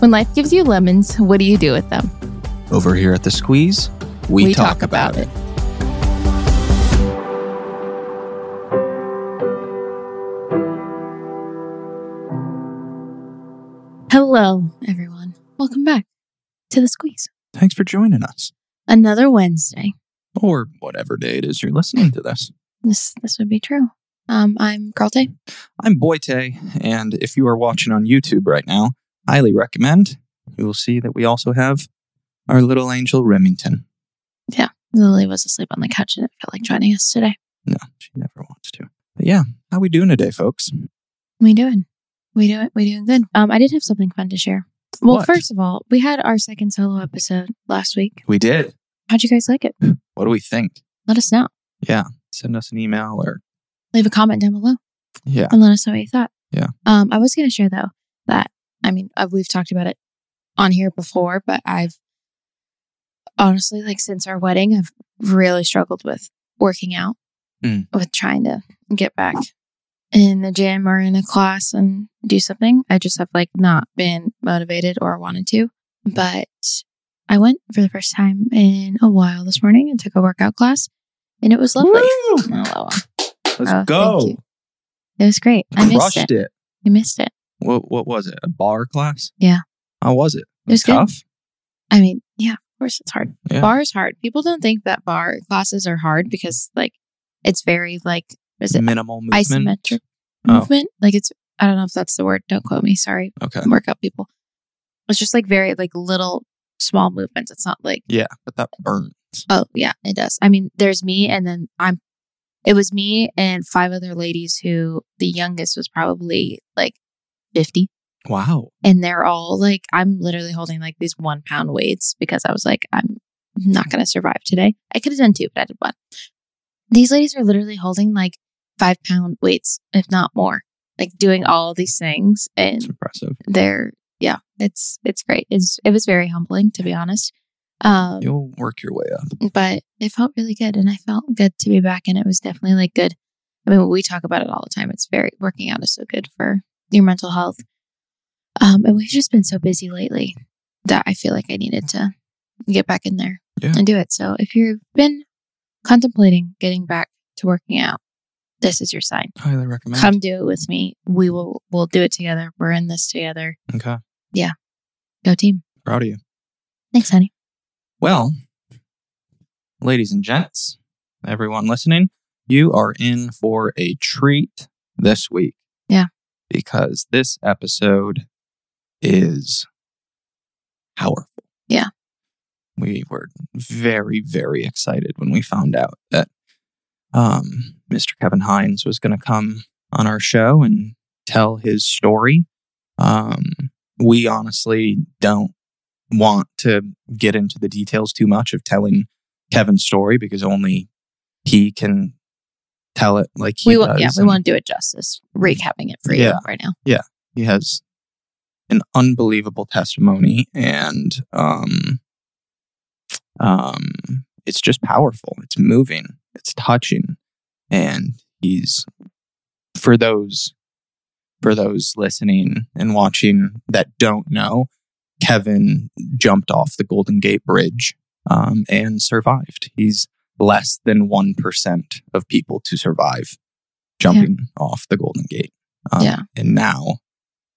When life gives you lemons, what do you do with them? Over here at the Squeeze, we, talk, about, it. Hello, everyone. Welcome back to the Squeeze. Thanks for joining us. Another Wednesday. Or whatever day it is you're listening to this. This this would be true. Um, I'm Carl Tay. I'm Boyte, and if you are watching on YouTube right now, highly recommend. You will see that we also have our little angel Remington. Yeah, Lily was asleep on the couch and it felt like joining us today. No, she never wants to. But yeah, how we doing today, folks? We doing? We doing? We doing good? Um, I did have something fun to share. Well, What? first of all, we had our second solo episode last week. We did. How'd you guys like it? What do we think? Let us know. Yeah, send us an email or Leave a comment down below yeah, and let us know what you thought. Yeah. Um, I was going to share though that I mean uh, we've talked about it on here before, but I've honestly like since our wedding, I've really struggled with working out, Mm. with trying to get back in the gym or in a class and do something. I just have like not been motivated or wanted to, but I went for the first time in a while this morning and took a workout class, and it was lovely. Let's Oh, go. It was great. I missed Crushed it. it. I missed it. What what was it? A barre class? Yeah. How was it? It was good. tough. I mean, yeah, of course it's hard. Yeah. Barre is hard. People don't think that barre classes are hard because like it's very like is it Minimal movement. isometric Oh. movement? Like it's I don't know if that's the word. Don't quote me. Sorry, Okay. workout people. It's just like very like little small movements. It's not like Yeah, but that burns. oh yeah, it does. I mean, there's me and then I'm. It was me and five other ladies who the youngest was probably like fifty. Wow. and they're all like i'm literally holding like these one pound weights because i was like i'm not going to survive today i could have done two but i did one these ladies are literally holding like five pound weights if not more like doing all these things It's and impressive. they're yeah it's it's great it's it was very humbling to be honest um You'll work your way up. but it felt really good and I felt good to be back and it was definitely like good. I mean, we talk about it all the time. It's very working out is so good for your mental health. Um, and we've just been so busy lately that I feel like I needed to get back in there Yeah. and do it. So if you've been contemplating getting back to working out, this is your sign. Highly recommend. Come do it with me. We will we'll do it together. We're in this together. Okay. Yeah. Go team. Proud of you. Thanks, honey. Well, ladies and gents, everyone listening, you are in for a treat this week. Because this episode is powerful. Yeah. We were very, very excited when we found out that um, Mr. Kevin Hines was going to come on our show and tell his story. Um, we honestly don't want to get into the details too much of telling Kevin's story because only he can tell it like he We does. yeah, we and want to do it justice. Recapping it for you Yeah. right now. Yeah, he has an unbelievable testimony, and um, um, it's just powerful. It's moving. It's touching, and he's for those for those listening and watching that don't know. Kevin jumped off the Golden Gate Bridge um, and survived. He's less than 1% of people to survive jumping off the Golden Gate. Um, Yeah. And now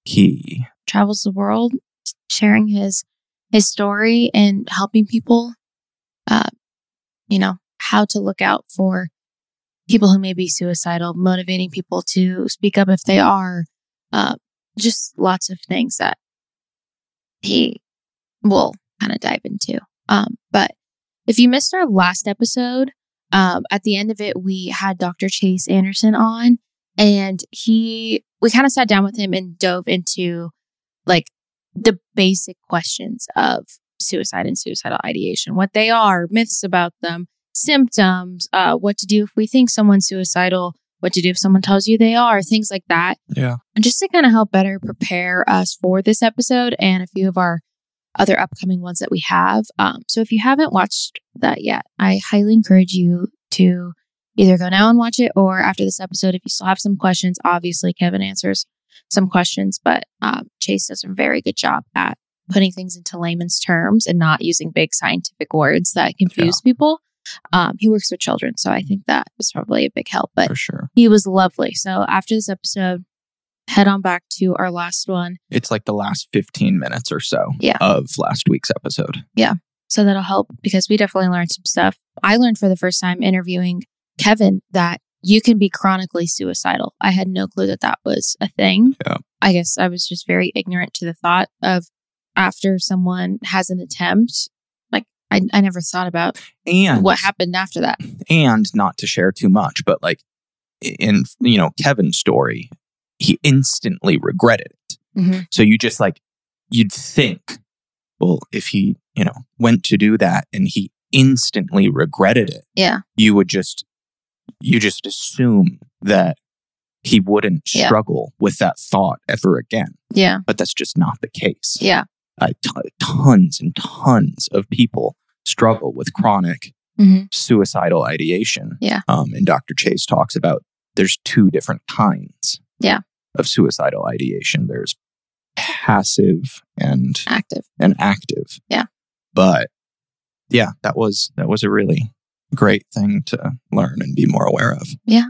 he, travels the world sharing his his story and helping people uh you know how to look out for people who may be suicidal motivating people to speak up if they are uh just lots of things that he will kind of dive into um but if you missed our last episode um at the end of it we had Dr. Chase Anderson on and he we kind of sat down with him and dove into like the basic questions of suicide and suicidal ideation, what they are, myths about them, symptoms, uh, what to do if we think someone's suicidal, what to do if someone tells you they are, things like that. yeah, And just to kind of help better prepare us for this episode and a few of our other upcoming ones that we have. Um, so if you haven't watched that yet, I highly encourage you to either go now and watch it or after this episode, if you still have some questions, obviously Kevin answers some questions, but um, Chase does a very good job at putting things into layman's terms and not using big scientific words that confuse people. Um, he works with children, so I think that was probably a big help. But for sure. he was lovely. So after this episode, head on back to our last one. It's like the last 15 minutes or so Yeah. of last week's episode. Yeah. So that'll help because we definitely learned some stuff. I learned for the first time interviewing Kevin that you can be chronically suicidal. I had no clue that that was a thing. Yeah. I guess I was just very ignorant to the thought of after someone has an attempt, like I, I never thought about And what happened after that. and not to share too much, but like in you know Kevin's story, he instantly regretted it. Mhm. So you just like you'd think, well, if he you know went to do that and he instantly regretted it, Yeah. you would just you just assume that he wouldn't Yeah. struggle with that thought ever again. Yeah. But that's just not the case. Yeah. Uh, t- tons and tons of people struggle with chronic Mhm. suicidal ideation. Yeah. Um, and Dr. Chase talks about there's two different kinds. Yeah. Of suicidal ideation. There's passive and Active. and active. Yeah. But yeah, that was that was a really great thing to learn and be more aware of. Yeah.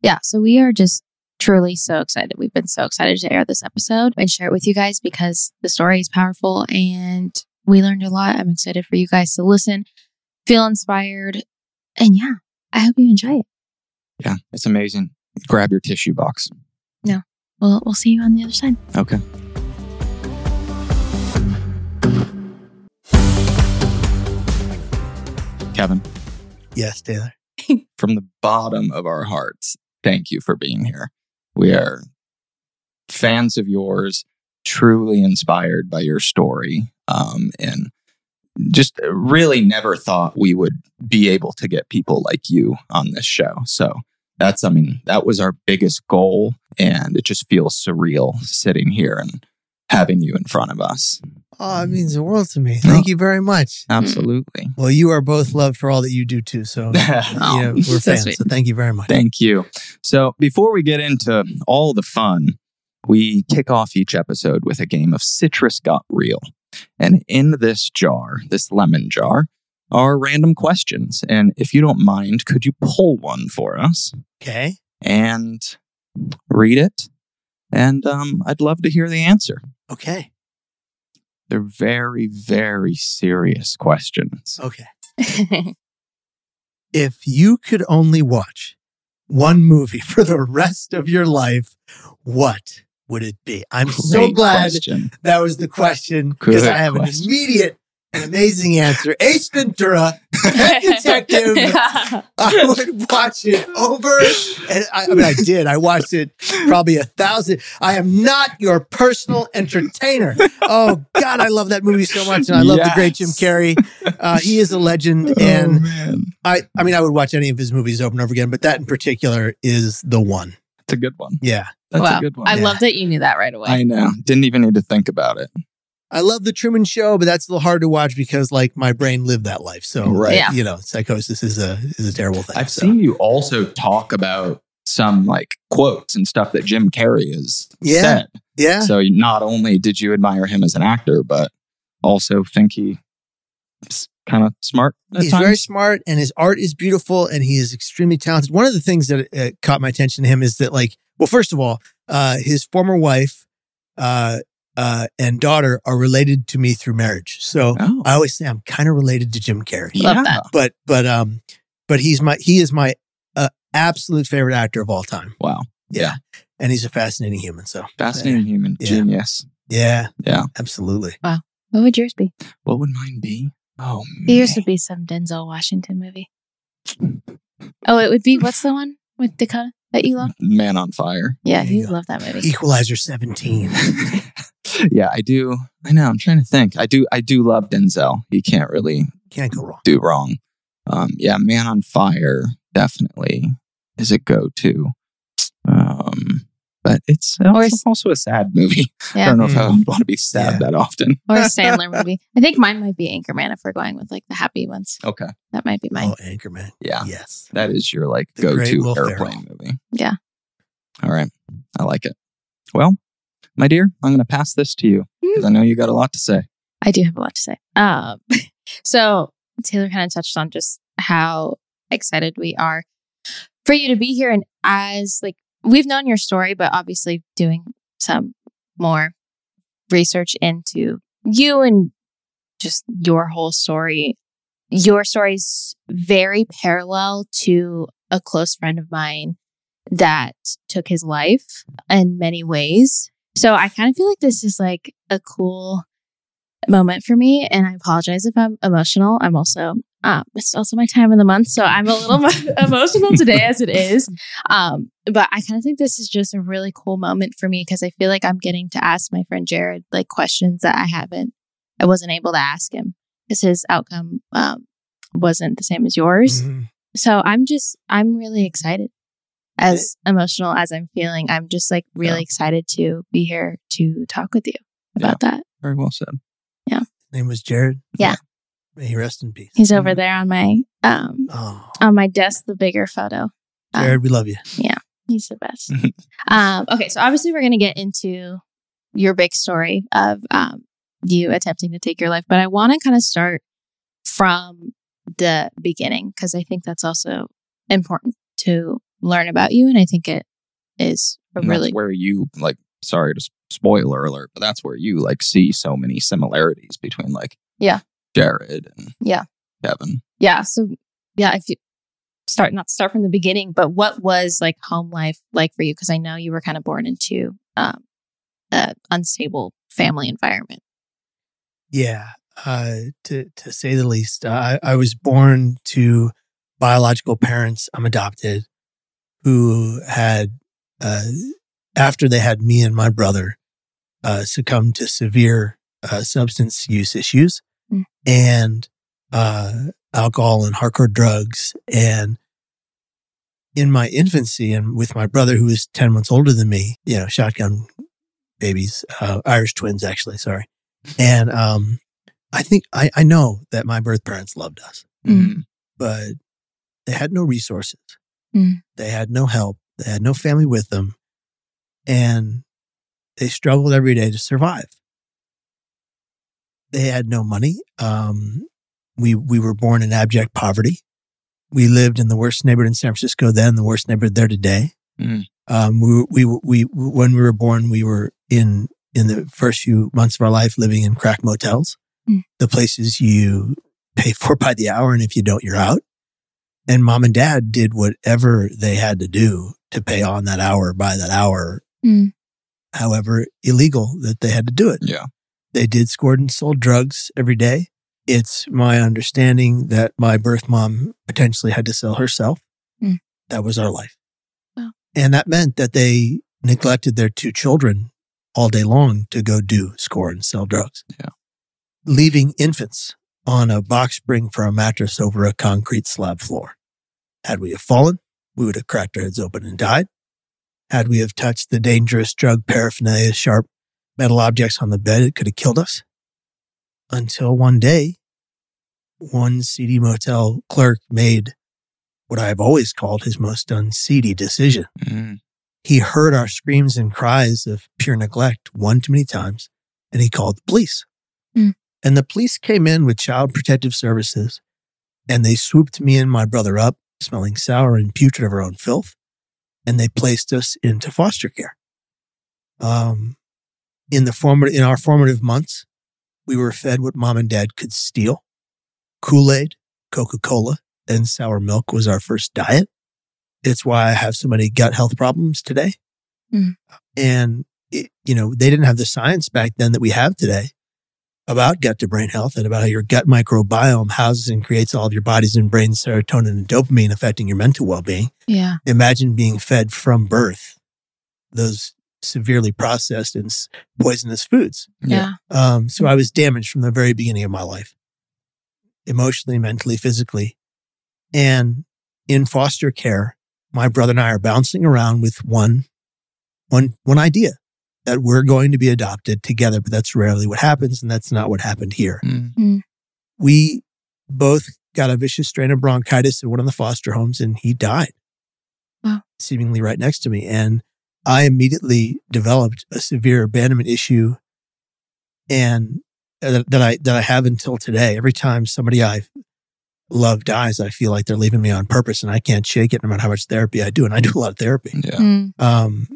Yeah. So we are just truly so excited. We've been so excited to air this episode and share it with you guys because the story is powerful and we learned a lot. I'm excited for you guys to listen, feel inspired. And yeah, I hope you enjoy it. Yeah, it's amazing. Grab your tissue box. We'll, we'll see you on the other side. Okay. Kevin, Yes, Taylor. from the bottom of our hearts, thank you for being here. We are fans of yours, truly inspired by your story, um, and just really never thought we would be able to get people like you on this show. So that's, I mean, that was our biggest goal, and it just feels surreal sitting here and having you in front of us. Oh, it means the world to me. Thank Oh. you very much. Absolutely. Well, you are both loved for all that you do too. So, Oh, you know, oh, we're so fans. sweet. So, thank you very much. Thank you. So, before we get into all the fun, we kick off each episode with a game of Citrus Got Real. And in this jar, this lemon jar, are random questions. And if you don't mind, could you pull one for us Okay. and read it? And um, I'd love to hear the answer. Okay. They're very, very serious questions. Okay. If you could only watch one movie for the rest of your life, what would it be? I'm so glad question. that was the question because I have question. an immediate and amazing answer. Ace Ventura, Pet Detective. I would watch it over. And I, I mean, I did. I watched it probably a thousand. I am not your personal entertainer. Oh God, I love that movie so much, and I love the great Jim Carrey. Uh, he is a legend, Oh, and man. I, I mean, I would watch any of his movies over and over again, but that in particular is the one. It's a good one. Yeah, That's wow. a good one. I Yeah. love that you knew that right away. I know. Didn't even need to think about it. I love the Truman Show, but that's a little hard to watch because like my brain lived that life. So, Right. Yeah. you know, psychosis is a is a terrible thing. I've so. seen you also talk about some like quotes and stuff that Jim Carrey has Yeah. said. yeah. So not only did you admire him as an actor, but also think he kind of smart. At He's times. very smart and his art is beautiful and he is extremely talented. One of the things that uh, caught my attention to him is that, like, well, first of all, uh, his former wife uh, uh, and daughter are related to me through marriage. So Oh, I always say I'm kind of related to Jim Carrey. Love yeah. that. But, but, um, but he's my, he is my uh, absolute favorite actor of all time. Wow. Yeah. And he's a fascinating human. So Fascinating human Yeah. genius. yeah, Yeah. absolutely. Wow. What would yours be? What would mine be? Oh, Yours man. would be some Denzel Washington movie. Oh, it would be what's the one with Dakota that you love? Man on Fire. Yeah, There you you love that movie. Equalizer 17. yeah, I do. I know. I'm trying to think. I do. I do love Denzel. He can't really Can't go wrong. do wrong. Um, yeah, Man on Fire definitely is a go-to. Um, but it's also, Or also a sad movie. I don't know if I Mm. want to be sad Yeah. that often. Or a Sandler movie. I think mine might be Anchorman if we're going with like the happy ones. Okay. That might be mine. Oh, Anchorman. Yeah, Yes. that is your like The go-to Will Ferrell. airplane movie. Yeah. All right, I like it. Well, my dear, I'm going to pass this to you because I know you got a lot to say. I do have a lot to say. Um, so Taylor kind of touched on just how excited we are for you to be here. And as like we've known your story, but obviously doing some more research into you and just your whole story. Your story is very parallel to a close friend of mine that took his life in many ways. So I kind of feel like this is like a cool moment for me. And I apologize if I'm emotional. I'm also, um, it's also my time of the month. So I'm a little emotional today as it is. Um, but I kind of think this is just a really cool moment for me because I feel like I'm getting to ask my friend Jared like questions that I haven't, I wasn't able to ask him because his outcome, um, wasn't the same as yours. Mhm. So I'm just, I'm really excited. As emotional as I'm feeling, I'm just like really Yeah. excited to be here to talk with you about that. Very well said. Yeah. His name was Jared. Yeah. May he rest in peace. He's over there on my um Oh, on my desk, the bigger photo. Um, Jared, we love you. Yeah. He's the best. um, okay, so obviously we're gonna get into your big story of um you attempting to take your life, but I want to kind of start from the beginning because I think that's also important to learn about you, and I think it is a really where you like sorry to spoiler alert, but that's where you like see so many similarities between like Yeah. Jared and Yeah. Kevin. yeah so yeah if you start not start from the beginning but what was like home life like for you because i know you were kind of born into um a unstable family environment Yeah, uh, to to say the least. I, I was born to biological parents. I'm adopted, who had uh, after they had me and my brother uh, succumbed to severe uh, substance use issues Mm. and uh, alcohol and hardcore drugs. And in my infancy, and with my brother who was ten months older than me, you know, shotgun babies, uh, Irish twins, actually. Sorry. And um, I think I, I know that my birth parents loved us, Mm. but they had no resources. Mm. They had no help. They had no family with them. And they struggled every day to survive. They had no money. Um, we, we were born in abject poverty. We lived in the worst neighborhood in San Francisco then, the worst neighborhood there today. Mm. Um, we, we, we, when we were born, we were in, in the first few months of our life living in crack motels, Mm. the places you pay for by the hour. And if you don't, you're out. And mom and dad did whatever they had to do to pay on that hour by that hour, Mm. however illegal that they had to do it. Yeah. They did scored and sold drugs every day. It's my understanding that my birth mom potentially had to sell herself. Mm. That was our life. Wow. And that meant that they neglected their two children all day long to go do score and sell drugs. Yeah. Leaving infants on a box spring for a mattress over a concrete slab floor. Had we have fallen, we would have cracked our heads open and died. Had we have touched the dangerous drug paraphernalia, sharp metal objects on the bed, it could have killed us. Until one day, one seedy motel clerk made what I have always called his most unseedy decision. Mm. He heard our screams and cries of pure neglect one too many times, and he called the police. And the police came in with child protective services, and they swooped me and my brother up, smelling sour and putrid of our own filth, and they placed us into foster care. Um, in the formative, in our formative months, we were fed what mom and dad could steal. Kool-Aid, Coca-Cola, and sour milk was our first diet. It's why I have so many gut health problems today. Mm. And, it, you know, they didn't have the science back then that we have today about gut to brain health and about how your gut microbiome houses and creates all of your body's and brain's serotonin and dopamine affecting your mental well-being. yeah Imagine being fed from birth those severely processed and poisonous foods. yeah Um, so I was damaged from the very beginning of my life, emotionally, mentally, physically. And in foster care, my brother and I are bouncing around with one, one, one idea that we're going to be adopted together, but that's rarely what happens. And that's not what happened here. Mm. We both got a vicious strain of bronchitis in one of the foster homes and he died. Wow. Seemingly right next to me. And I immediately developed a severe abandonment issue and that, that I that I have until today. Every time somebody I love dies, I feel like they're leaving me on purpose, and I can't shake it no matter how much therapy I do. And I do a lot of therapy. Yeah. Mm. Um,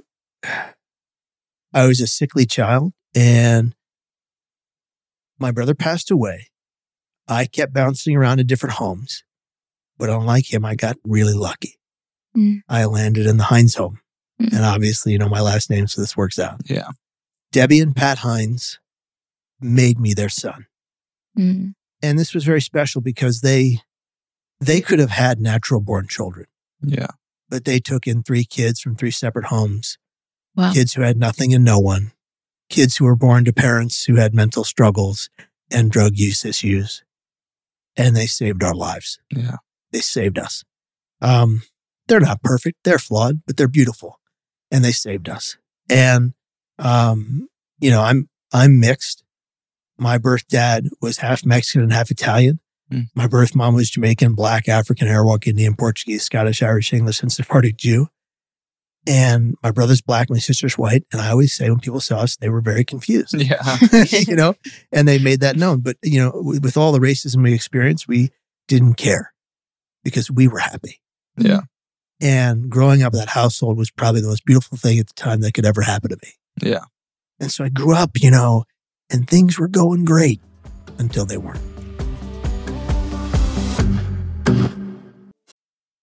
I was a sickly child, and my brother passed away. I kept bouncing around to different homes, but unlike him, I got really lucky. Mm. I landed in the Hines home, Mm. and obviously, you know my last name, so this works out. Yeah. Debbie and Pat Hines made me their son. Mm. And this was very special because they they could have had natural born children, Yeah. but they took in three kids from three separate homes, Wow. kids who had nothing and no one, kids who were born to parents who had mental struggles and drug use issues. And they saved our lives. Yeah. They saved us. Um, they're not perfect, they're flawed, but they're beautiful. And they saved us. And um, you know, I'm I'm mixed. My birth dad was half Mexican and half Italian. Mm. My birth mom was Jamaican, Black, African, Arawak, Indian, Portuguese, Scottish, Irish, English, and Sephardic Jew. And my brother's black, my sister's white. And I always say when people saw us, they were very confused, Yeah. you know, and they made that known. But, you know, with all the racism we experienced, we didn't care because we were happy. Yeah. And growing up in that household was probably the most beautiful thing at the time that could ever happen to me. Yeah. And so I grew up, you know, and things were going great until they weren't.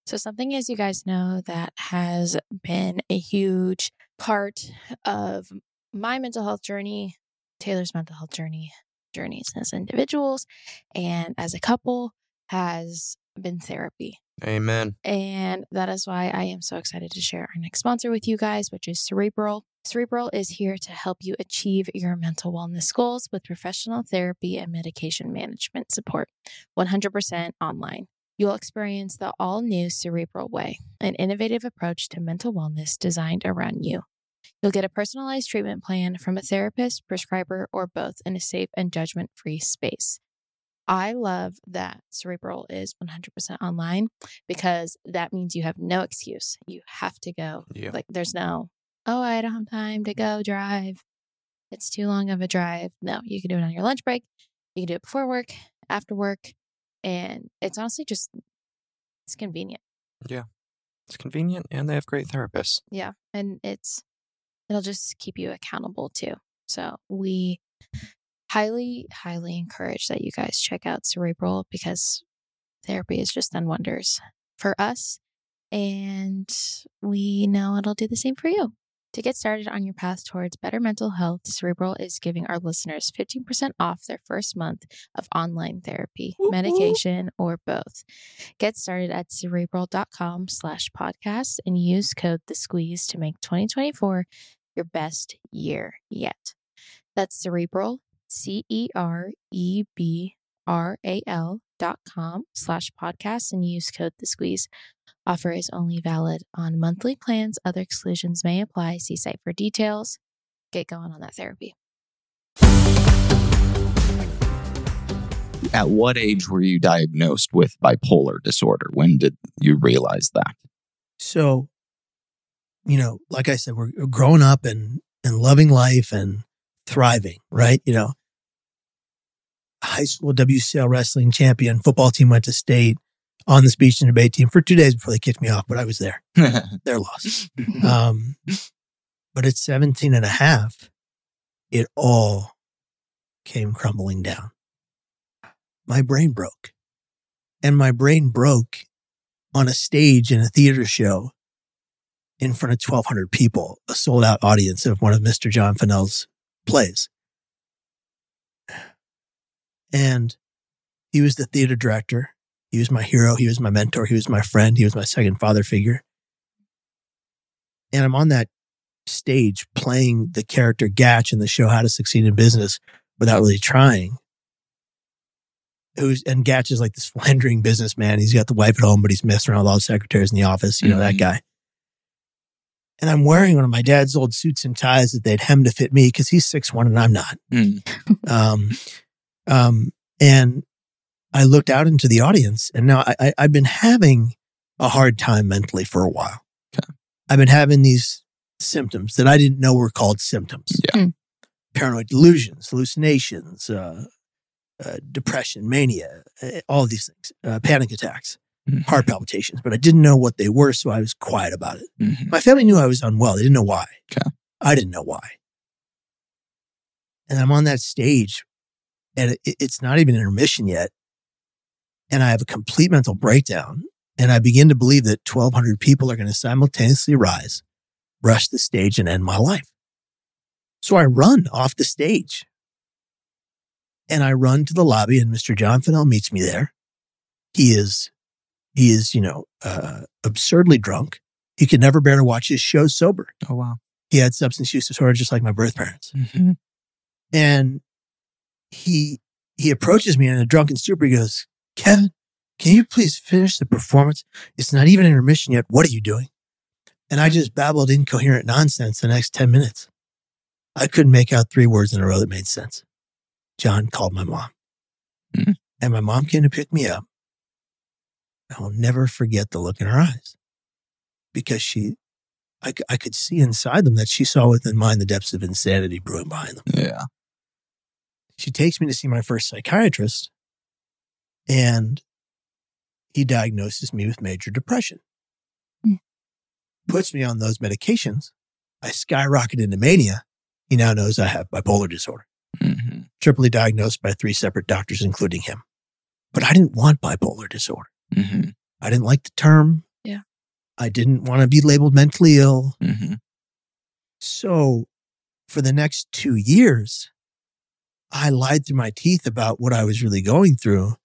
So, something, as you guys know, that has been a huge part of my mental health journey, Taylor's mental health journey, journeys as individuals and as a couple has been therapy. Amen. And that is why I am so excited to share our next sponsor with you guys, which is Cerebral. Cerebral is here to help you achieve your mental wellness goals with professional therapy and medication management support, 100% online. You'll experience the all new Cerebral Way, an innovative approach to mental wellness designed around you. You'll get a personalized treatment plan from a therapist, prescriber, or both in a safe and judgment free space. I love that Cerebral is 100% online because that means you have no excuse. You have to go. Yeah. Like, there's no, oh, I don't have time to go drive. It's too long of a drive. No, you can do it on your lunch break. You can do it before work, after work. And it's honestly just, it's convenient. Yeah. It's convenient and they have great therapists. Yeah. And it's, it'll just keep you accountable too. So we highly, highly encourage that you guys check out Cerebral because therapy has just done wonders for us. And we know it'll do the same for you. To get started on your path towards better mental health, Cerebral is giving our listeners 15% off their first month of online therapy, medication, or both. Get started at cerebral.com slash podcast and use code the squeeze to make 2024 your best year yet. That's cerebral, C E R E B R A L dot com slash podcast and use code the squeeze. Offer is only valid on monthly plans. Other exclusions may apply. See site for details. Get going on that therapy. At what age were you diagnosed with bipolar disorder? When did you realize that? So, you know, like I said, we're growing up and, and loving life and thriving, right? You know, high school WCL wrestling champion, football team went to state on the speech and debate team for two days before they kicked me off, but I was there. Their loss. Um, but at 17 and a half, it all came crumbling down. My brain broke. And my brain broke on a stage in a theater show in front of 1,200 people, a sold out audience of one of Mr. John Fennell's plays. And he was the theater director. He was my hero. He was my mentor. He was my friend. He was my second father figure. And I'm on that stage playing the character Gatch in the show How to Succeed in Business without really trying. Who's and Gatch is like this philandering businessman. He's got the wife at home, but he's messing around with all the secretaries in the office. You know that Mhm. guy. And I'm wearing one of my dad's old suits and ties that they'd hem to fit me because he's six one and I'm not. Mm. Um, um, and I looked out into the audience, and now I, I, I've been having a hard time mentally for a while. Okay. I've been having these symptoms that I didn't know were called symptoms. Yeah. Mm. paranoid delusions, hallucinations, uh, uh, depression, mania, uh, all of these things, uh, panic attacks, Mhm. heart palpitations. But I didn't know what they were, so I was quiet about it. Mhm. My family knew I was unwell. They didn't know why. Okay. I didn't know why. And I'm on that stage, and it, it's not even intermission yet. And I have a complete mental breakdown. And I begin to believe that 1,200 people are going to simultaneously rise, rush the stage, and end my life. So I run off the stage. And I run to the lobby, and Mr. John Fennell meets me there. He is, he is, you know, uh, absurdly drunk. He could never bear to watch his show sober. Oh wow. He had substance use disorder, just like my birth parents. Mhm. And he he approaches me in a drunken stupor. He goes, Kevin, can you please finish the performance? It's not even intermission yet. What are you doing? And I just babbled incoherent nonsense the next 10 minutes. I couldn't make out three words in a row that made sense. John called my mom. Mhm. And my mom came to pick me up. I will never forget the look in her eyes because she—I could see inside them that she saw within mine the depths of insanity brewing behind them Yeah. she takes me to see my first psychiatrist and he diagnoses me with major depression Hmm. puts me on those medications i skyrocket into mania he now knows i have bipolar disorder Mhm. triply diagnosed by three separate doctors including him but i didn't want bipolar disorder Mhm. i didn't like the term Yeah. i didn't want to be labeled mentally ill Mhm. so for the next two years, I lied through my teeth about what I was really going through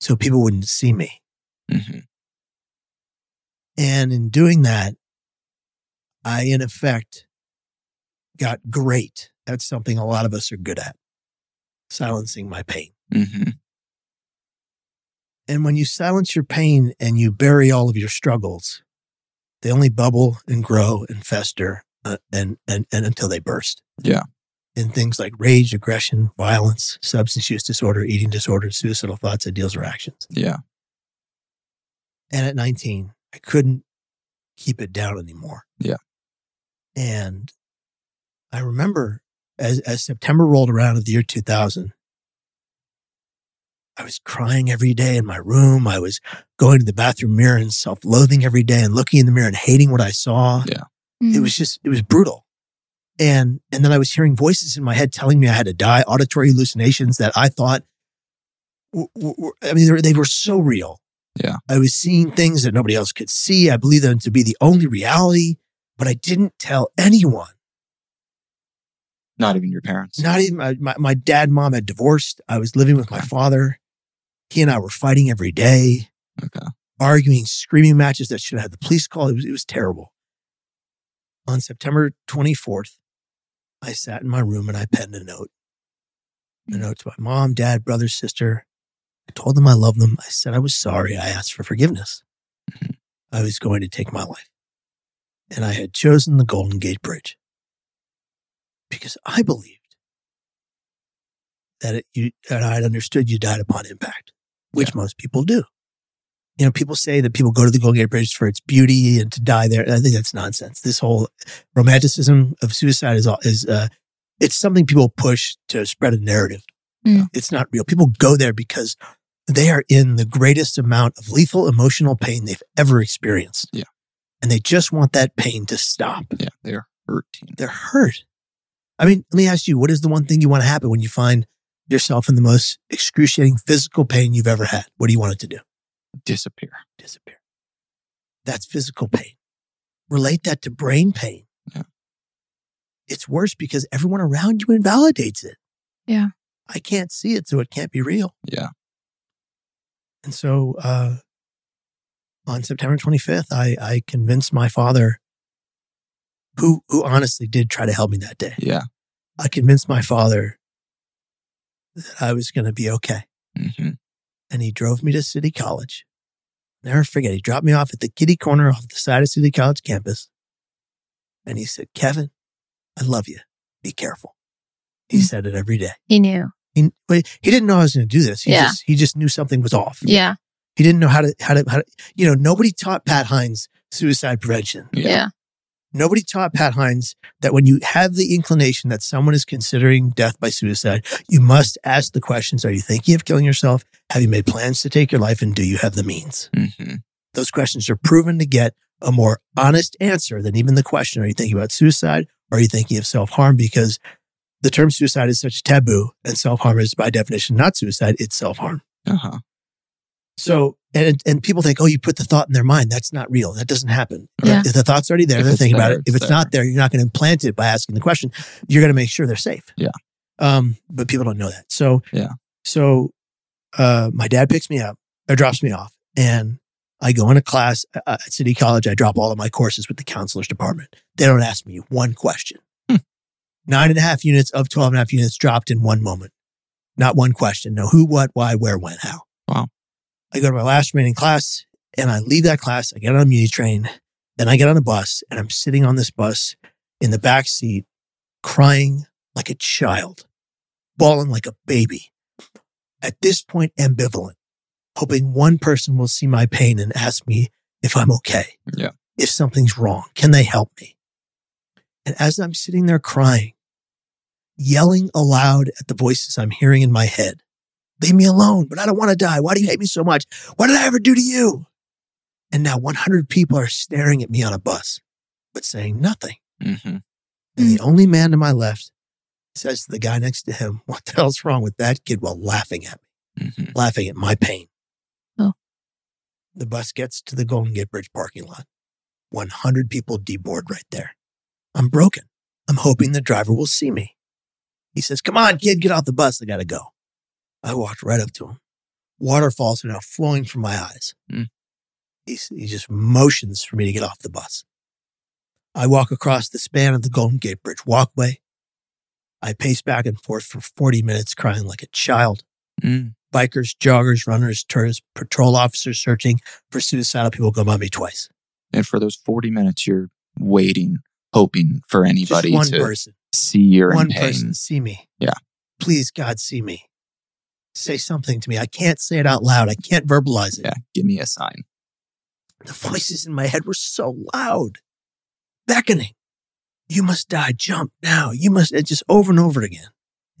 so people wouldn't see me. Mhm. And in doing that, I, in effect, got great That's something a lot of us are good at silencing my pain. Mhm. And when you silence your pain and you bury all of your struggles, they only bubble and grow and fester uh, and, and, and until they burst. Yeah. In things like rage, aggression, violence, substance use disorder, eating disorder, suicidal thoughts, ideals, or actions. Yeah. And at 19, I couldn't keep it down anymore. Yeah. And I remember as, as September rolled around of the year 2000, I was crying every day in my room. I was going to the bathroom mirror and self loathing every day and looking in the mirror and hating what I saw. Mm. It was just, it was brutal. And, and then I was hearing voices in my head telling me I had to die, auditory hallucinations that I thought, w- w- w- I mean, they were, they were so real. Yeah. I was seeing things that nobody else could see. I believed them to be the only reality, but I didn't tell anyone. Not even your parents. Not even my, my, my dad and mom had divorced. I was living with my father. He and I were fighting every day, Okay. arguing, screaming matches that should have had the police call. It was, it was terrible. On September 24th, I sat in my room and I penned a note. A note to my mom, dad, brother, sister. I told them I loved them. I said I was sorry. I asked for forgiveness. Mhm. I was going to take my life. And I had chosen the Golden Gate Bridge because I believed that it, you, and I had understood you died upon impact, which most people do. You know, people say that people go to the Golden Gate Bridge for its beauty and to die there. I think that's nonsense. This whole romanticism of suicide is all, is, uh, it's something people push to spread a narrative. Mm. It's not real. People go there because they are in the greatest amount of lethal emotional pain they've ever experienced. Yeah. And they just want that pain to stop. Yeah. They're hurting. They're hurt. I mean, let me ask you, what is the one thing you want to happen when you find yourself in the most excruciating physical pain you've ever had? What do you want it to do? Disappear. Disappear. That's physical pain. Relate that to brain pain. Yeah. It's worse because everyone around you invalidates it. Yeah. I can't see it, so it can't be real. Yeah. And so uh, on September 25th, I, I convinced my father, who, who honestly did try to help me that day. Yeah. I convinced my father that I was going to be okay. hmm And he drove me to City College. Never forget, he dropped me off at the kitty corner off the side of City College campus. And he said, Kevin, I love you. Be careful. He Mm. said it every day. He knew. He, he didn't know I was going to do this. He Yeah. just, he just knew something was off. Yeah. He didn't know how to, how to, how to, you know, nobody taught Pat Hines suicide prevention. Yeah. Yeah. Nobody taught Pat Hines that when you have the inclination that someone is considering death by suicide, you must ask the questions Are you thinking of killing yourself? Have you made plans to take your life? And do you have the means? hmm Those questions are proven to get a more honest answer than even the question Are you thinking about suicide? Or are you thinking of self harm? Because the term suicide is such a taboo, and self harm is by definition not suicide, it's self harm. Uh-huh. So, and, and people think, oh, you put the thought in their mind. That's not real. That doesn't happen. Yeah. If the thought's already there, If they're it's thinking about it. If it's it's not there, you're not going to implant it by asking the question. You're going to make sure they're safe. Yeah. Um, but people don't know that. So, Yeah. So, uh, my dad picks me up or drops me off and I go into class uh, at City College. I drop all of my courses with the counselor's department. They don't ask me one question. Hmm. Nine and a half units of 12 and a half units dropped in one moment. Not one question. No who, what, why, where, when, how. Wow. I go to my last remaining class and I leave that class. I get on a muni train. Then I get on a bus and I'm sitting on this bus in the back seat, crying like a child, bawling like a baby. At this point, ambivalent, hoping one person will see my pain and ask me if I'm okay. Yeah. If something's wrong, can they help me? And as I'm sitting there crying, yelling aloud at the voices I'm hearing in my head, leave me alone, but I don't want to die. Why do you hate me so much? What did I ever do to you? And now 100 people are staring at me on a bus, but saying nothing. hmm And the only man to my left says to the guy next to him, What the hell's wrong with that kid? while laughing at me, hmm laughing at my pain. Oh. The bus gets to the Golden Gate Bridge parking lot. 100 people deboard right there. I'm broken. I'm hoping the driver will see me. He says, Come on, kid, get off the bus. I got to go. I walked right up to him. Waterfalls are now flowing from my eyes. Mm. He, he just motions for me to get off the bus. I walk across the span of the Golden Gate Bridge walkway. I pace back and forth for 40 minutes, crying like a child. Mm. Bikers, joggers, runners, tourists, patrol officers searching for suicidal people go by me twice. And for those 40 minutes, you're waiting, hoping for anybody Just one to person, see you're one in pain. person, see me. Yeah. Please, God, see me. Say something to me. I can't say it out loud. I can't verbalize it. Yeah, give me a sign. The voices in my head were so loud, beckoning. You must die. Jump now. You must, and just over and over again.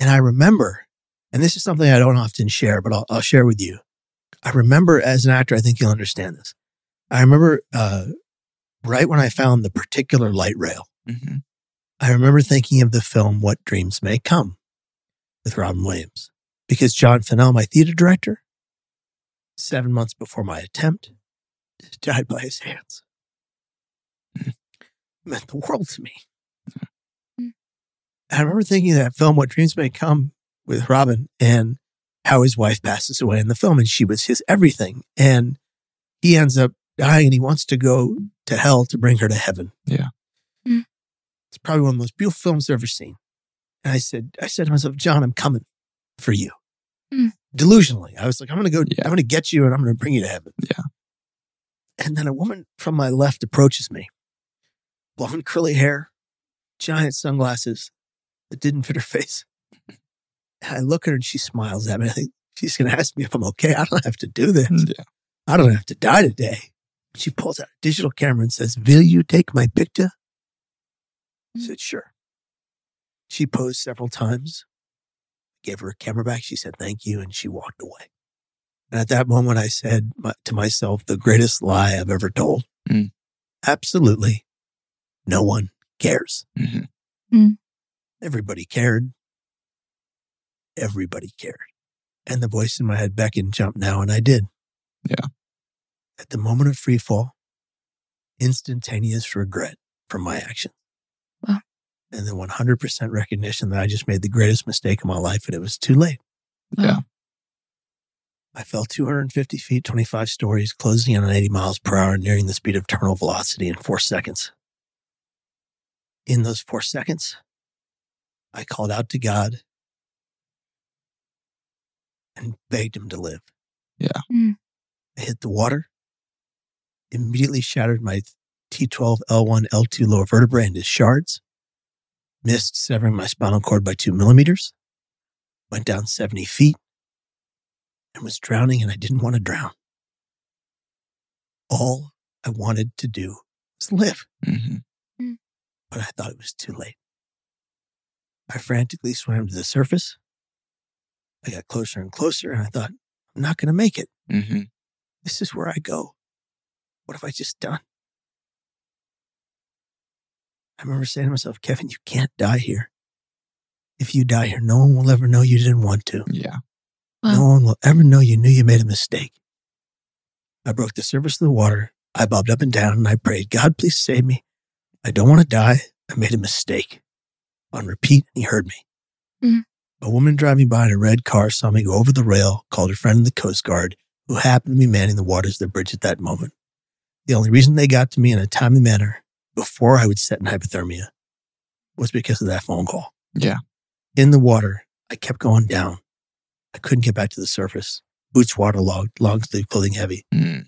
And I remember, and this is something I don't often share, but I'll, I'll share with you. I remember as an actor, I think you'll understand this. I remember uh, right when I found the particular light rail, hmm I remember thinking of the film What Dreams May Come with Robin Williams because John Fennell, my theater director, seven months before my attempt, died by his hands. It meant the world to me. Mm. I remember thinking of that film What Dreams May Come with Robin and how his wife passes away in the film and she was his everything. And he ends up dying and he wants to go to hell to bring her to heaven. Yeah. Mm. It's probably one of the most beautiful films I've ever seen. And I said, I said to myself, John, I'm coming for you. Mm. Delusionally. I was like, I'm going to go, Yeah. I'm going to get you and I'm going to bring you to heaven. Yeah. And then a woman from my left approaches me, blonde curly hair, giant sunglasses that didn't fit her face. And I look at her and she smiles at me. I think she's going to ask me if I'm okay. I don't have to do this. Yeah. I don't have to die today. She pulls out a digital camera and says, Will you take my picture? I said, Sure. She posed several times, gave her a camera back. She said, Thank you. And she walked away. And at that moment, I said my- to myself, The greatest lie I've ever told. Mm. Absolutely. No one cares. hmm Everybody cared. Everybody cared. And the voice in my head beckoned, jump now. And I did. Yeah. At the moment of free fall, instantaneous regret from my actions. Wow. And then 100% recognition that I just made the greatest mistake of my life and it was too late. Yeah. I fell 250 feet, 25 stories, closing in on 80 miles per hour, nearing the speed of terminal velocity in four seconds. In those four seconds, I called out to God and begged him to live. Yeah. Mm. I hit the water, immediately shattered my T12, L1, L2 lower vertebrae into shards, missed severing my spinal cord by two millimeters, went down 70 feet, and was drowning, and I didn't want to drown. All I wanted to do was live. hmm but I thought it was too late. I frantically swam to the surface. I got closer and closer, and I thought, I'm not going to make it. Mm-hmm. This is where I go. What have I just done? I remember saying to myself, Kevin, you can't die here. If you die here, no one will ever know you didn't want to. Yeah. No one will ever know you knew you made a mistake. I broke the surface of the water. I bobbed up and down and I prayed, God, please save me. I don't want to die. I made a mistake. On repeat, he heard me. Mhm. A woman driving by in a red car saw me go over the rail, called her friend in the Coast Guard, who happened to be manning the waters of the bridge at that moment. The only reason they got to me in a timely manner before I would set in hypothermia was because of that phone call. Yeah. In the water, I kept going down. I couldn't get back to the surface. Boots waterlogged, long sleeve clothing heavy. Mm.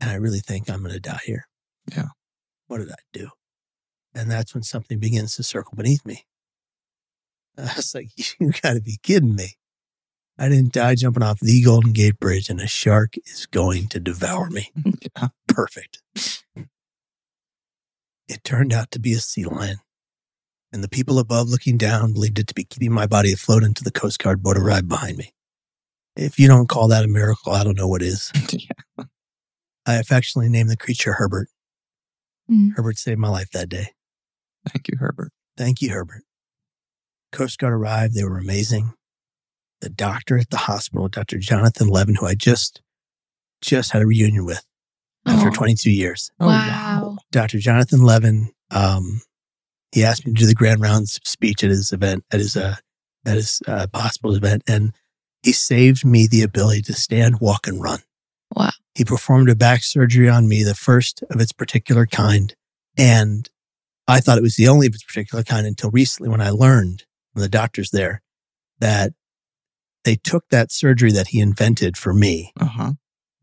And I really think I'm going to die here. Yeah. What did I do? And that's when something begins to circle beneath me. I was like, you got to be kidding me. I didn't die jumping off the Golden Gate Bridge and a shark is going to devour me. Yeah. Perfect. It turned out to be a sea lion. And the people above looking down believed it to be keeping my body afloat until the Coast Guard boat arrived behind me. If you don't call that a miracle, I don't know what is. yeah. I affectionately named the creature Herbert. Mm. Herbert saved my life that day. Thank you, Herbert. Thank you, Herbert. Coast Guard arrived. They were amazing. The doctor at the hospital, Dr. Jonathan Levin, who I just just had a reunion with after Oh. 22 years. Oh, wow. Dr. Jonathan Levin, um, he asked me to do the grand rounds speech at his event, at his uh, at his uh, hospital event, and he saved me the ability to stand, walk, and run. Wow. He performed a back surgery on me, the first of its particular kind, and I thought it was the only of its particular kind until recently when I learned from the doctors there that they took that surgery that he invented for me Uh huh.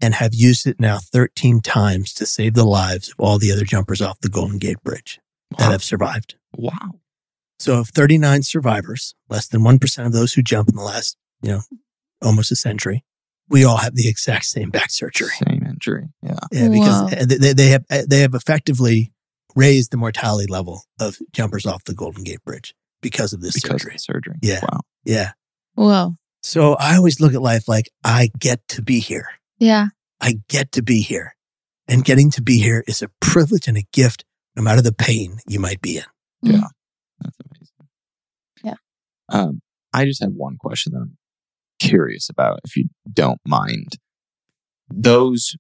And have used it now 13 times to save the lives of all the other jumpers off the Golden Gate Bridge that have survived. wow. So, of 39 survivors, less than 1% of those who jump in the last, you know, almost a century, we all have the exact same back surgery. Same injury. Yeah. Yeah, because Whoa. uh, they, they have they have effectively raised the mortality level of jumpers off the Golden Gate Bridge because of this Because surgery. of surgery. Yeah. Wow. Yeah. Wow. So I always look at life like I get to be here. Yeah. I get to be here. And getting to be here is a privilege and a gift, no matter the pain you might be in. Yeah. That's amazing. Yeah. Um, I just have one question that I'm curious about, if you don't mind. Those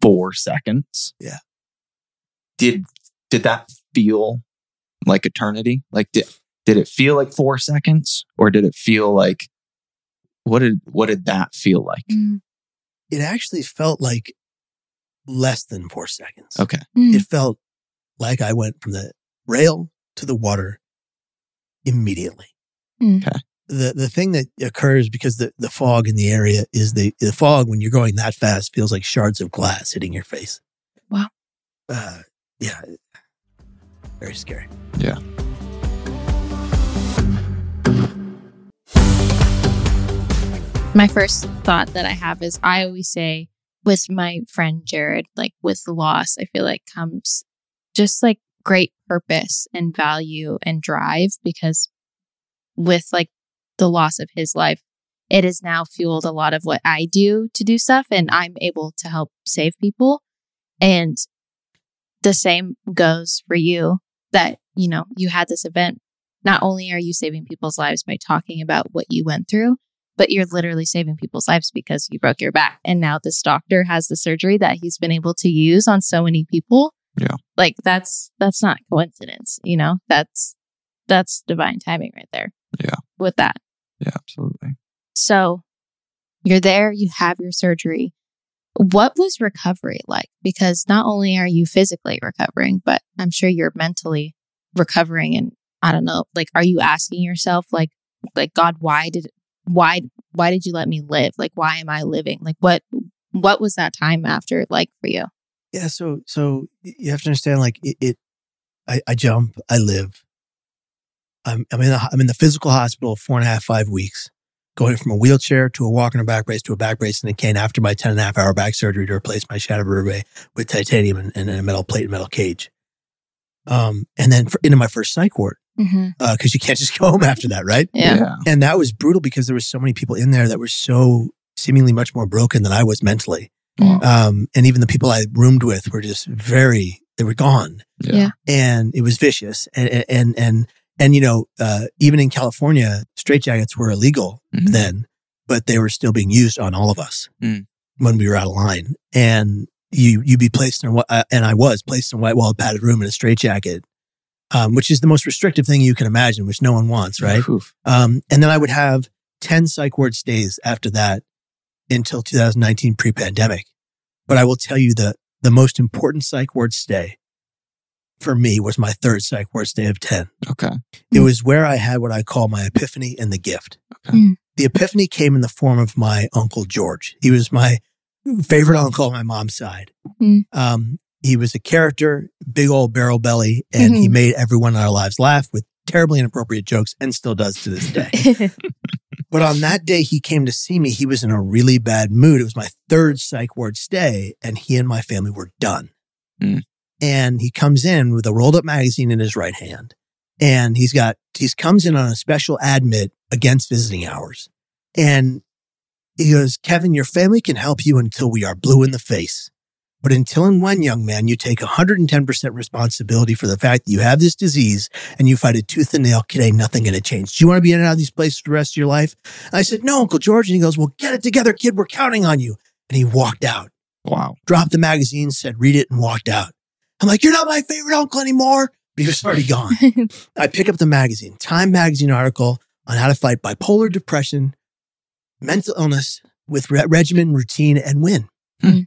four seconds. Yeah. Did did that feel like eternity? Like did did it feel like four seconds, or did it feel like what did what did that feel like? Mm. It actually felt like less than four seconds. Okay. Mm. It felt like I went from the rail to the water immediately. Mm. Okay. The the thing that occurs because the, the fog in the area is the the fog when you're going that fast feels like shards of glass hitting your face. Wow. Uh, yeah. Very scary. Yeah. My first thought that I have is I always say with my friend Jared, like with loss, I feel like comes just like great purpose and value and drive because with like the loss of his life, it has now fueled a lot of what I do to do stuff and I'm able to help save people. And the same goes for you that, you know, you had this event. Not only are you saving people's lives by talking about what you went through, but you're literally saving people's lives because you broke your back. And now this doctor has the surgery that he's been able to use on so many people. Yeah. Like that's that's not coincidence, you know? That's that's divine timing right there. Yeah. With that. Yeah, absolutely. So you're there, you have your surgery. What was recovery like? Because not only are you physically recovering, but I'm sure you're mentally recovering and I don't know, like are you asking yourself like like God, why did why why did you let me live? Like why am I living? Like what what was that time after like for you? Yeah. So so you have to understand like it. it I, I jump. I live. I'm I'm in the, I'm in the physical hospital four and a half five weeks, going from a wheelchair to a walker and a back brace to a back brace and a cane after my 10 and a half hour back surgery to replace my shattered vertebrae with titanium and, and a metal plate and metal cage. Um, and then for, into my first psych ward because you can't just go home after that, right? Yeah. And that was brutal because there were so many people in there that were so seemingly much more broken than I was mentally. Mm. Um, and even the people I roomed with were just very, they were gone Yeah. and it was vicious. And, and, and, and, you know, uh, even in California, straitjackets were illegal Mhm. then, but they were still being used on all of us Mm. when we were out of line. And you, you'd be placed in, a wh- uh, and I was placed in a white walled padded room in a straitjacket, um, which is the most restrictive thing you can imagine, which no one wants, right? Um, and then I would have 10 psych ward stays after that until 2019 pre pandemic. But I will tell you the, the most important psych ward stay for me was my third psych ward stay of 10. Okay. It Mm. was where I had what I call my epiphany and the gift. Okay. Mm. The epiphany came in the form of my uncle George. He was my favorite uncle on my mom's side. Mm. Um, he was a character, big old barrel belly, and he Mhm. made everyone in our lives laugh with terribly inappropriate jokes and still does to this day. But on that day he came to see me, he was in a really bad mood. It was my third psych ward stay, and he and my family were done. Mm. And he comes in with a rolled up magazine in his right hand. And he's got, he comes in on a special admit against visiting hours. And he goes, Kevin, your family can help you until we are blue in the face. But until and when, young man, you take 110% responsibility for the fact that you have this disease and you fight it tooth and nail, kid, ain't nothing going to change. Do you want to be in and out of these places for the rest of your life? I said, no, Uncle George. And he goes, well, get it together, kid. We're counting on you. And he walked out, Wow. dropped the magazine, said, read it, and walked out. I'm like, you're not my favorite uncle anymore. But he was already gone. I pick up the magazine, Time magazine article on how to fight bipolar depression, mental illness with re- regimen, routine, and win. Hmm.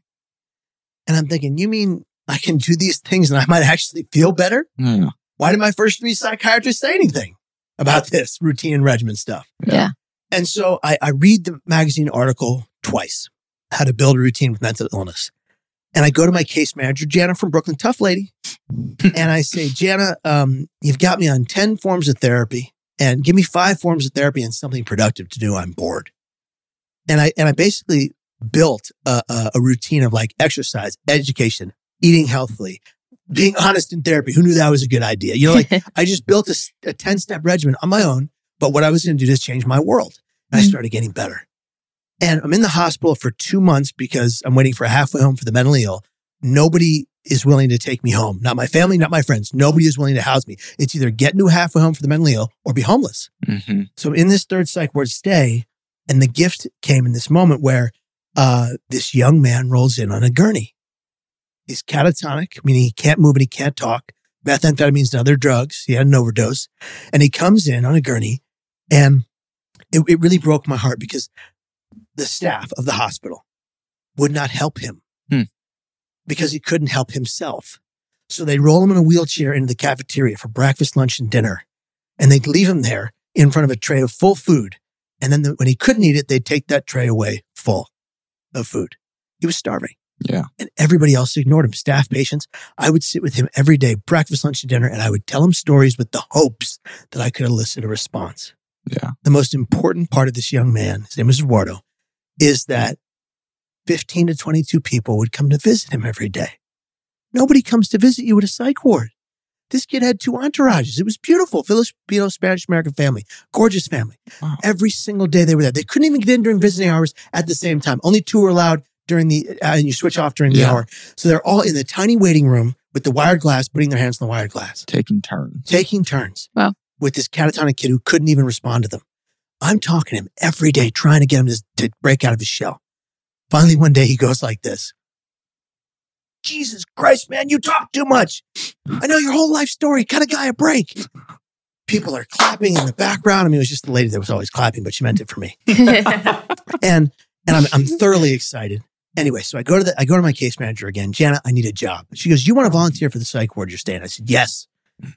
And I'm thinking, you mean I can do these things and I might actually feel better? Yeah. Why did my first three psychiatrists say anything about this routine and regimen stuff? yeah. And so I, I read the magazine article twice, how to build a routine with mental illness. And I go to my case manager, Jana from Brooklyn, tough lady. and I say, Jana, um, you've got me on 10 forms of therapy and give me five forms of therapy and something productive to do. I'm bored. And I, and I basically built a, a, routine of like exercise, education, eating healthily, being honest in therapy. Who knew that was a good idea? You know, like I just built a 10 step regimen on my own. But what I was going to do is change my world. And I Mhm. started getting better. And I'm in the hospital for two months because I'm waiting for a halfway home for the mentally ill. Nobody is willing to take me home. Not my family, not my friends. Nobody is willing to house me. It's either get into a halfway home for the mentally ill or be homeless. hmm So in this third psych ward stay, and the gift came in this moment where uh, this young man rolls in on a gurney. He's catatonic, meaning he can't move and he can't talk. Methamphetamines and other drugs. He had an overdose. And he comes in on a gurney. And it, it really broke my heart because the staff of the hospital would not help him Hmm. because he couldn't help himself. So they roll him in a wheelchair into the cafeteria for breakfast, lunch, and dinner. And they'd leave him there in front of a tray of full food. And then the, when he couldn't eat it, they'd take that tray away full of food. He was starving. Yeah. And everybody else ignored him. Staff patients. I would sit with him every day, breakfast, lunch, and dinner, and I would tell him stories with the hopes that I could elicit a response. Yeah. The most important part of this young man, his name is Eduardo, is that 15 to 22 people would come to visit him every day. Nobody comes to visit you at a psych ward. This kid had two entourages. It was beautiful. Filipino, Spanish American family, gorgeous family. Wow. Every single day they were there. They couldn't even get in during visiting hours at the same time. Only two were allowed during the, uh, and you switch off during the Yeah. hour. So they're all in the tiny waiting room with the wired glass, putting their hands on the wired glass, Taking turns. taking turns Wow. with this catatonic kid who couldn't even respond to them. I'm talking to him every day, trying to get him to, to break out of his shell. Finally, one day he goes like this. Jesus Christ, man, you talk too much. I know your whole life story. Cut a guy a break. People are clapping in the background. I mean, it was just the lady that was always clapping, but she meant it for me. And and I'm I'm thoroughly excited. Anyway, so I go to the I go to my case manager again. Jana, I need a job. She goes, You want to volunteer for the psych ward you're staying? I said, Yes.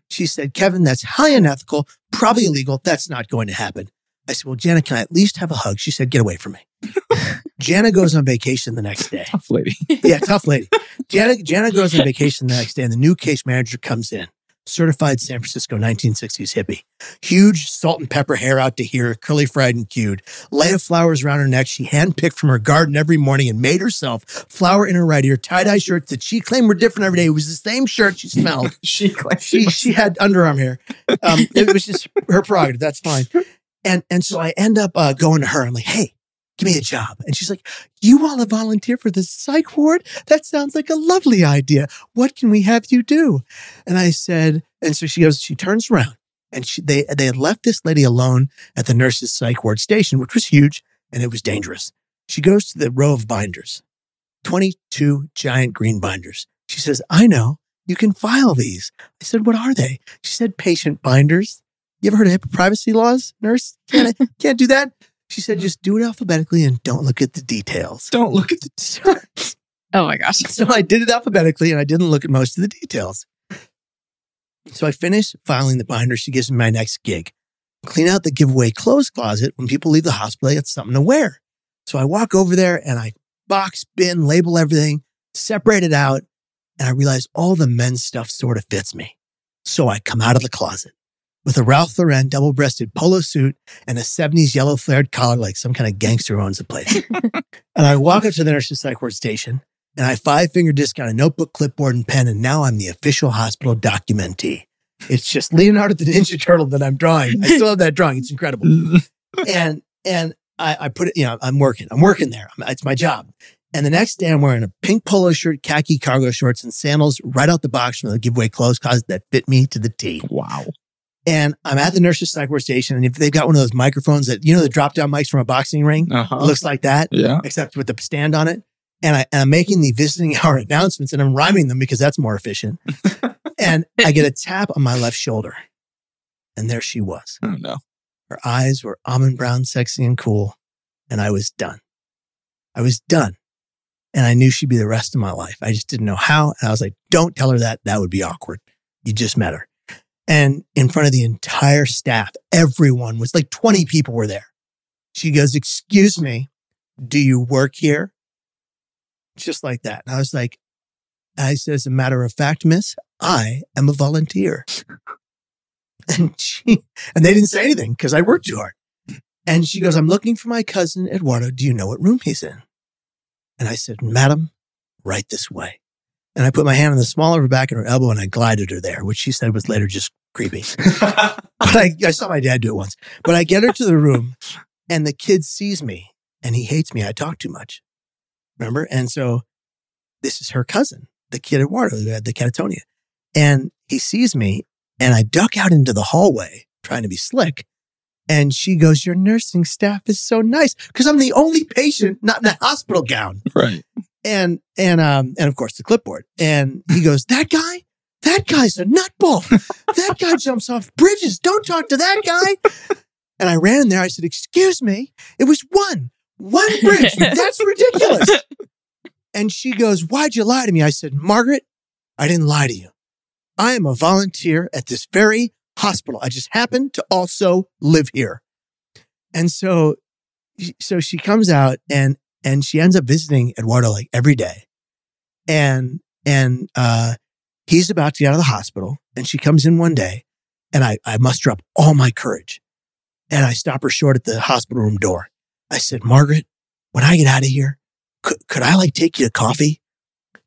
She said, Kevin, that's highly unethical, probably illegal. That's not going to happen. I said, Well, Jana, can I at least have a hug? She said, Get away from me. Jana goes on vacation the next day. Tough lady. Yeah, tough lady. Jana, Jana goes on vacation the next day, and the new case manager comes in. certified San Francisco 1960s hippie. Huge salt and pepper hair out to here, curly fried and cued. Lei of flowers around her neck. She handpicked from her garden every morning and made herself flower in her right ear, tie dye shirts that she claimed were different every day. It was the same shirt she smelled. she claimed she she had underarm hair. Um, it was just her prerogative. That's fine. And and so I end up uh, going to her. I'm like, hey, give me a job. And she's like, you want to volunteer for the psych ward? That sounds like a lovely idea. What can we have you do? And I said, and so she goes, she turns around and she, they, they had left this lady alone at the nurse's psych ward station, which was huge and it was dangerous. She goes to the row of binders, 22 giant green binders. She says, I know you can file these. I said, what are they? She said, patient binders. You ever heard of HIPAA privacy laws, nurse? Can't, can't do that. She said, just do it alphabetically and don't look at the details. Don't look at the. So, Oh my gosh. so I did it alphabetically and I didn't look at most of the details. So I finished filing the binder. She gives me my next gig. Clean out the giveaway clothes closet. When people leave the hospital, they get something to wear. So I walk over there and I box, bin, label everything, separate it out. And I realize all the men's stuff sort of fits me. So I come out of the closet with a Ralph Lauren double breasted polo suit and a 70s yellow flared collar like some kind of gangster owns the place. and I walk up to the nurse's psych ward station and I five finger discount a notebook, clipboard, and pen. And now I'm the official hospital documentee. It's just Leonardo the Ninja Turtle that I'm drawing. I still have that drawing. It's incredible. And and I, I put it, you know, I'm working. I'm working there. I'm- It's my job. And the next day, I'm wearing a pink polo shirt, khaki cargo shorts, and sandals right out the box from the giveaway clothes closet that fit me to the T. wow. And I'm at the nurse's psych ward station, and if they've got one of those microphones that you know the drop down mics from a boxing ring, Uh huh. looks like that yeah. except with the stand on it. And, I, and I'm making the visiting hour announcements and I'm rhyming them because that's more efficient. and I get a tap on my left shoulder. And there she was. Oh no. Her eyes were almond brown, sexy and cool. And I was done. I was done. And I knew she'd be the rest of my life. I just didn't know how. And I was like, don't tell her that. That would be awkward. You just met her. And in front of the entire staff, everyone was like 20 people were there. She goes, excuse me, do you work here? Just like that. And I was like, I said, as a matter of fact, miss, I am a volunteer. And she, and they didn't say anything because I worked too hard. And she goes, I'm looking for my cousin Eduardo. Do you know what room he's in? And I said, Madam, right this way. And I put my hand on the small of her back and her elbow and I glided her there, which she said was later just creepy. But I, I saw my dad do it once. But I get her to the room and the kid sees me and he hates me. I talk too much. Remember? And so this is her cousin, the kid Eduardo, who had the catatonia. And he sees me and I duck out into the hallway trying to be slick. And she goes, Your nursing staff is so nice because I'm the only patient not in a hospital gown. right. And, and, um, and of course the clipboard. And he goes, That guy? That guy's a nutball. That guy jumps off bridges. Don't talk to that guy. And I ran in there. I said, Excuse me. It was one, one bridge. That's ridiculous. And she goes, Why'd you lie to me? I said, Margaret, I didn't lie to you. I am a volunteer at this very hospital. I just happen to also live here. And so, so she comes out and, and she ends up visiting Eduardo like every day. And, and, uh, he's about to get out of the hospital and she comes in one day and I, I muster up all my courage and I stop her short at the hospital room door. I said, Margaret, when I get out of here, could, could I like take you to coffee?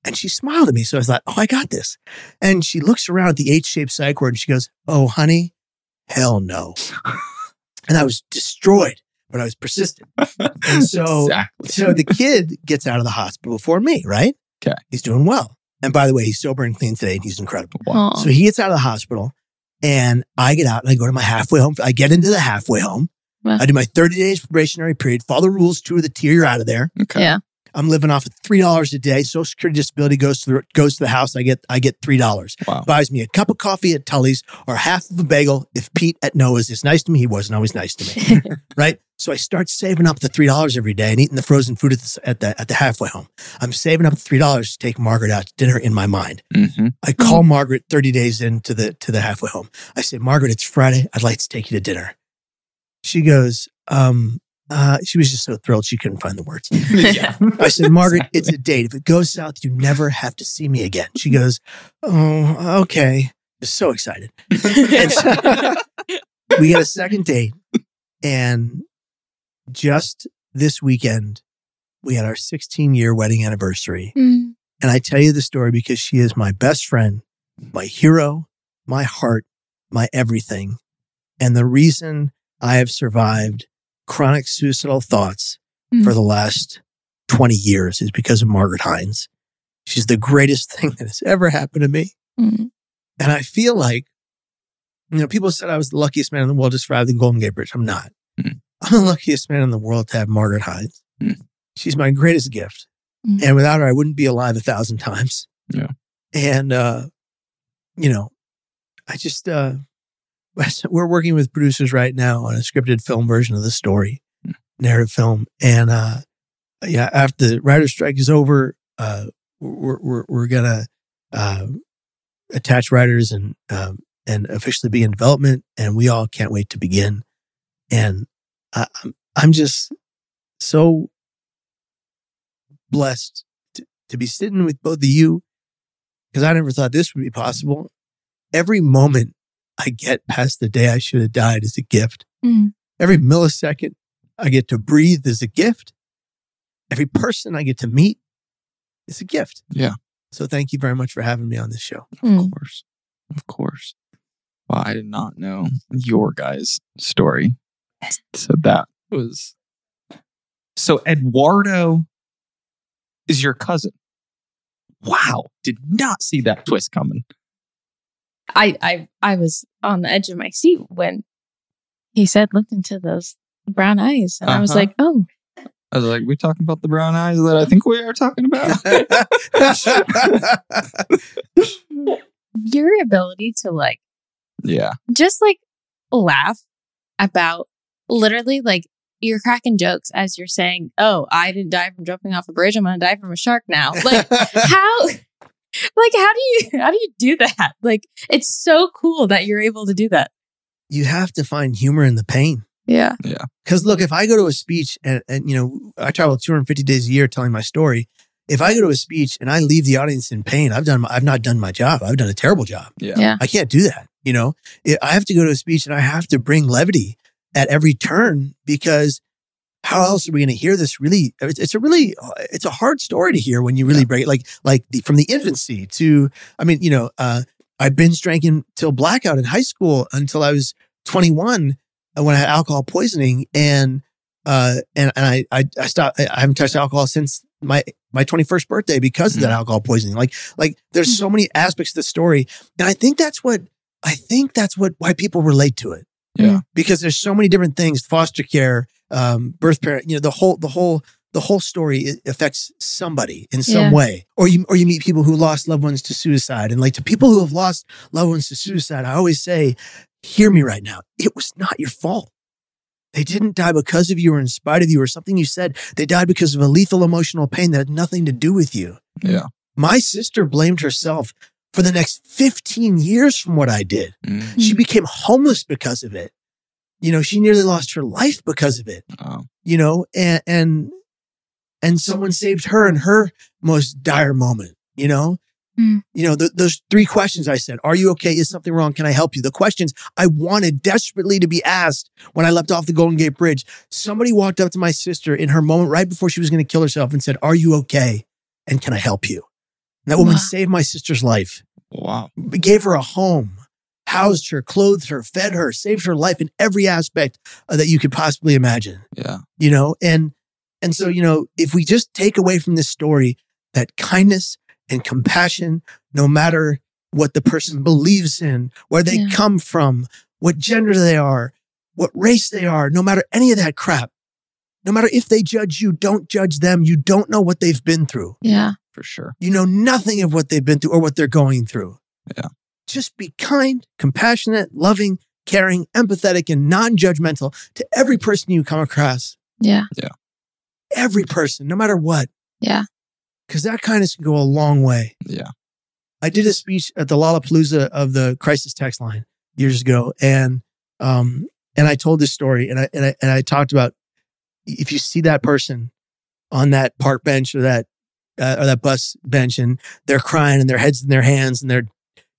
And she smiled at me. So I thought, oh, I got this. And she looks around at the H shaped psych ward and she goes, oh, honey, hell no. and I was destroyed, but I was persistent. And so, exactly. so the kid gets out of the hospital before me, right? 'Kay. He's doing well. And by the way, he's sober and clean today and he's incredible. Wow. So he gets out of the hospital and I get out and I go to my halfway home. I get into the halfway home. Wow. I do my 30 days probationary period, follow the rules to the tier, you're out of there. Okay. Yeah. I'm living off of three dollars a day. Social security disability goes to the goes to the house. I get I get three dollars. Wow. Buys me a cup of coffee at Tully's or half of a bagel if Pete at Noah's is nice to me. He wasn't always nice to me. right? So I start saving up the three dollars every day and eating the frozen food at the, at the at the halfway home. I'm saving up the three dollars to take Margaret out to dinner in my mind. hmm I call Margaret 30 days into the to the halfway home. I say, Margaret, it's Friday. I'd like to take you to dinner. She goes, um, uh, she was just so thrilled she couldn't find the words. yeah. I said, Margaret, it's a date. If it goes south, you never have to see me again. She goes, Oh, okay. just so excited. And so- we get a second date, and just this weekend, we had our 16 year wedding anniversary. Mm. And I tell you the story because she is my best friend, my hero, my heart, my everything. And the reason I have survived chronic suicidal thoughts Mm. for the last 20 years is because of Margaret Hines. She's the greatest thing that has ever happened to me. Mm. And I feel like, you know, people said I was the luckiest man in the world just for having the Golden Gate Bridge. I'm not. Hmm. I'm the luckiest man in the world to have Margaret Hines. Hmm. She's my greatest gift. Hmm. And without her, I wouldn't be alive a thousand times. Yeah. And, uh, you know, I just, uh, we're working with producers right now on a scripted film version of the story, Hmm. narrative film. And, uh, yeah, after the writer's strike is over, uh, we're, we're, we're gonna, uh, attach writers and, um, and officially be in development. And we all can't wait to begin. And I, I'm, I'm just so blessed to, to be sitting with both of you because I never thought this would be possible. Every moment I get past the day I should have died is a gift. Mm. Every millisecond I get to breathe is a gift. Every person I get to meet is a gift. Yeah. So thank you very much for having me on this show. Mm. Of course. Of course. Well, I did not know your guys' story. So that was. So Eduardo is your cousin. Wow. Did not see that twist coming. I, I I was on the edge of my seat when he said, looked into those brown eyes. And I was Uh-huh. like, oh, I was like, we talking about the brown eyes that I think we are talking about. your ability to like yeah. just like laugh about literally like you're cracking jokes as you're saying, "Oh, I didn't die from jumping off a bridge. I'm going to die from a shark now." Like how like how do you how do you do that? Like it's so cool that you're able to do that. you have to find humor in the pain. Yeah. Yeah. Because look, if I go to a speech and, and you know I travel 250 days a year telling my story, if I go to a speech and I leave the audience in pain, I've done my, I've not done my job. I've done a terrible job. Yeah. Yeah. I can't do that. You know, It- I have to go to a speech and I have to bring levity at every turn because how else are we going to hear this? Really, it's, it's a really it's a hard story to hear when you really break it. Like like the from the infancy to I mean, you know, uh, I binge drinking till blackout in high school until I was 21 uh, when I had alcohol poisoning and uh and and I I, I stopped I haven't touched alcohol since my my 21st birthday because of that alcohol poisoning like like there's so many aspects to the story and I think that's what I think that's what why people relate to it Yeah. because there's so many different things foster care um birth parent you know the whole the whole the whole story affects somebody in some Yeah. way or you or you meet people who lost loved ones to suicide and like to people who have lost loved ones to suicide I always say hear me right now it was not your fault they didn't die because of you or in spite of you or something you said. They died because of a lethal emotional pain that had nothing to do with you. Yeah. My sister blamed herself for the next 15 years from what I did. Mm. She became homeless because of it. You know, she nearly lost her life because of it, Oh. you know, and, and, and someone saved her in her most dire moment, you know? Mm. You know, th- those three questions I said, are you okay? Is something wrong? Can I help you? The questions I wanted desperately to be asked when I left off the Golden Gate Bridge. Somebody walked up to my sister in her moment right before she was going to kill herself and said, are you okay? And can I help you? And that woman Wow. saved my sister's life Wow. gave her a home, housed her, clothed her, fed her, saved her life in every aspect uh, that you could possibly imagine. Yeah. You know, and and so you know, if we just take away from this story that kindness and compassion, no matter what the person believes in, where they Yeah. come from, what gender they are, what race they are, no matter any of that crap. No matter if they judge you, don't judge them. You don't know what they've been through. Yeah. For sure. You know nothing of what they've been through or what they're going through. Yeah. Just be kind, compassionate, loving, caring, empathetic, and non judgmental to every person you come across. Yeah. Yeah. Every person, no matter what, Yeah. because that kindness can go a long way. Yeah. I did a speech at the Lollapalooza of the crisis text line years ago, and um, and I told this story, and I and I and I talked about if you see that person on that park bench or that uh, or that bus bench, and they're crying and their heads in their hands, and they're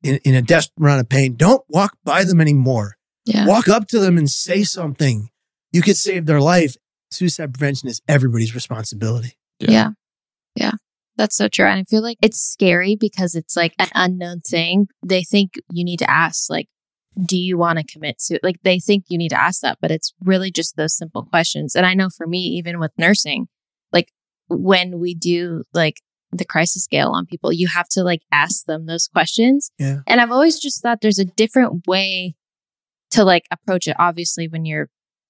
in, in a desperate amount of pain, don't walk by them anymore. Yeah. Walk up to them and say something. You could save their life. Suicide prevention is everybody's responsibility. Yeah. Yeah. yeah. That's so true. And I feel like it's scary because it's like an unknown thing. They think you need to ask, like, do you want to commit suicide? Like, they think you need to ask that, but it's really just those simple questions. And I know for me, even with nursing, like when we do like the crisis scale on people, you have to like ask them those questions. Yeah. And I've always just thought there's a different way to like approach it. Obviously, when you're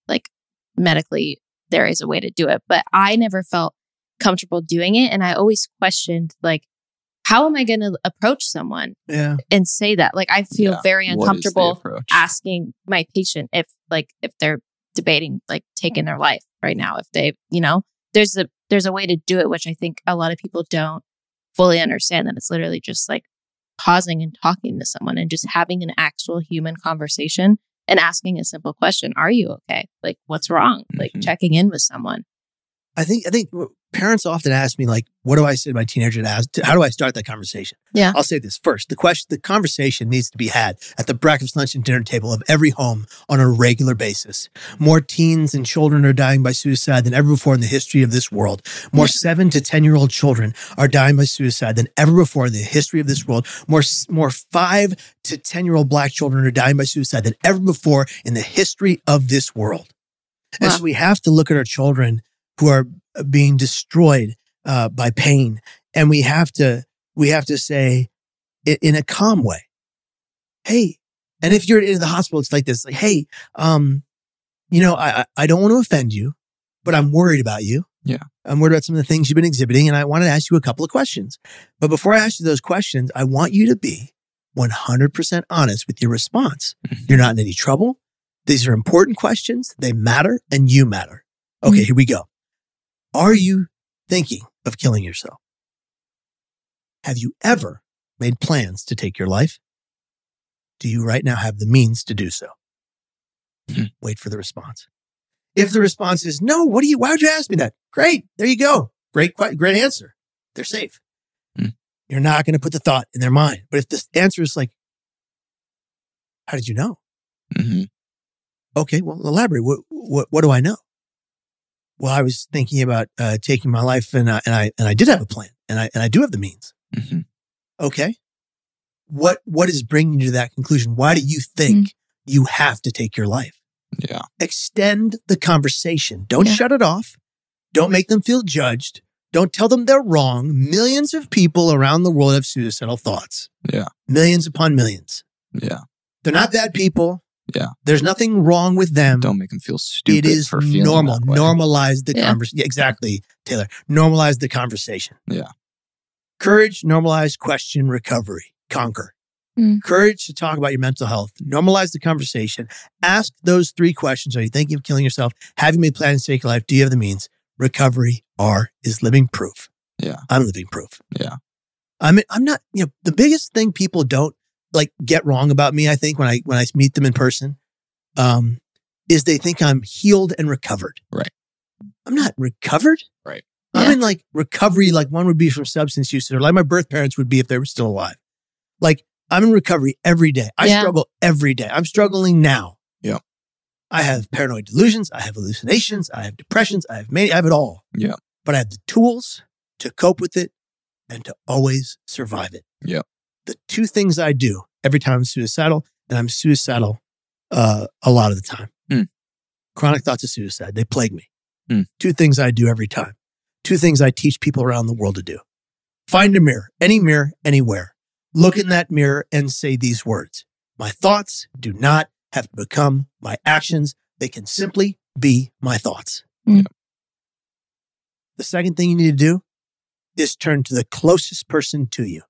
like medically, there is a way to do it, but I never felt comfortable doing it. And I always questioned, like, how am I going to approach someone Yeah. and say that? Like, I feel Yeah. very What is the uncomfortable asking my patient if, like, if they're debating, like, taking their life right now, if they, you know, there's a, there's a way to do it, which I think a lot of people don't fully understand that it's literally just like pausing and talking to someone and just having an actual human conversation and asking a simple question. Are you okay? Like, what's wrong? Like Mhm. checking in with someone. I think I think parents often ask me like, "What do I say to my teenager to ask? How do I start that conversation?" Yeah. I'll say this first: the question, the conversation needs to be had at the breakfast, lunch, and dinner table of every home on a regular basis. More teens and children are dying by suicide than ever before in the history of this world. More Yeah. seven to ten year old children are dying by suicide than ever before in the history of this world. More more five to ten year old black children are dying by suicide than ever before in the history of this world. And so we have to look at our children who are being destroyed uh, by pain, and we have to we have to say it in a calm way, "Hey," and if you're in the hospital, it's like this: like, "Hey, um, you know, I I- don't want to offend you, but I'm worried about you. Yeah. I'm worried about some of the things you've been exhibiting, and I wanted to ask you a couple of questions. But before I ask you those questions, I want you to be 100% honest with your response. Mhm. You're not in any trouble. These are important questions. They matter and you matter. Okay, here we go. Are you thinking of killing yourself? Have you ever made plans to take your life? Do you right now have the means to do so? Hmm. Wait for the response. If the response is no, what do you, why would you ask me that? Great. There you go. Great, great answer. They're safe. Hmm. You're not going to put the thought in their mind. But if the answer is like, how did you know? Mhm. Okay, well, elaborate. What, what, what do I know? Well, I was thinking about uh, taking my life, and I, and I and I did have a plan, and I and I do have the means. Mhm. Okay, what what is bringing you to that conclusion? Why do you think you have to take your life? Yeah. Extend the conversation. Don't Yeah. shut it off. Don't make them feel judged. Don't tell them they're wrong. Millions of people around the world have suicidal thoughts. Yeah. Millions upon millions. Yeah. They're not bad people. Yeah. There's nothing wrong with them. Don't make them feel stupid. It is for feeling normal. that way. Normalize the Yeah. conversation. Exactly, Taylor. Normalize the conversation. Yeah. Courage, normalize, question, recovery, conquer. Mm. Courage to talk about your mental health. Normalize the conversation. Ask those three questions. Are you thinking of killing yourself? Have you made plans to take your life? Do you have the means? Recovery R is living proof. Yeah. I'm living proof. Yeah. I mean, I'm not, you know, the biggest thing people don't like get wrong about me, I think, when I when I meet them in person, um, is they think I'm healed and recovered. Right. I'm not recovered. Right. I'm Yeah. in like recovery, like one would be from substance use or like my birth parents would be if they were still alive. Like I'm in recovery every day. I Yeah. struggle every day. I'm struggling now. Yeah. I have paranoid delusions. I have hallucinations. I have depressions. I have mania. I have it all. Yeah. But I have the tools to cope with it and to always survive it. Yeah. The two things I do every time I'm suicidal, and I'm suicidal uh, a lot of the time. Hmm. Chronic thoughts of suicide, they plague me. Hmm. Two things I do every time. Two things I teach people around the world to do. Find a mirror, any mirror, anywhere. Look in that mirror and say these words. My thoughts do not have to become my actions. They can simply be my thoughts. Hmm. The second thing you need to do is turn to the closest person to you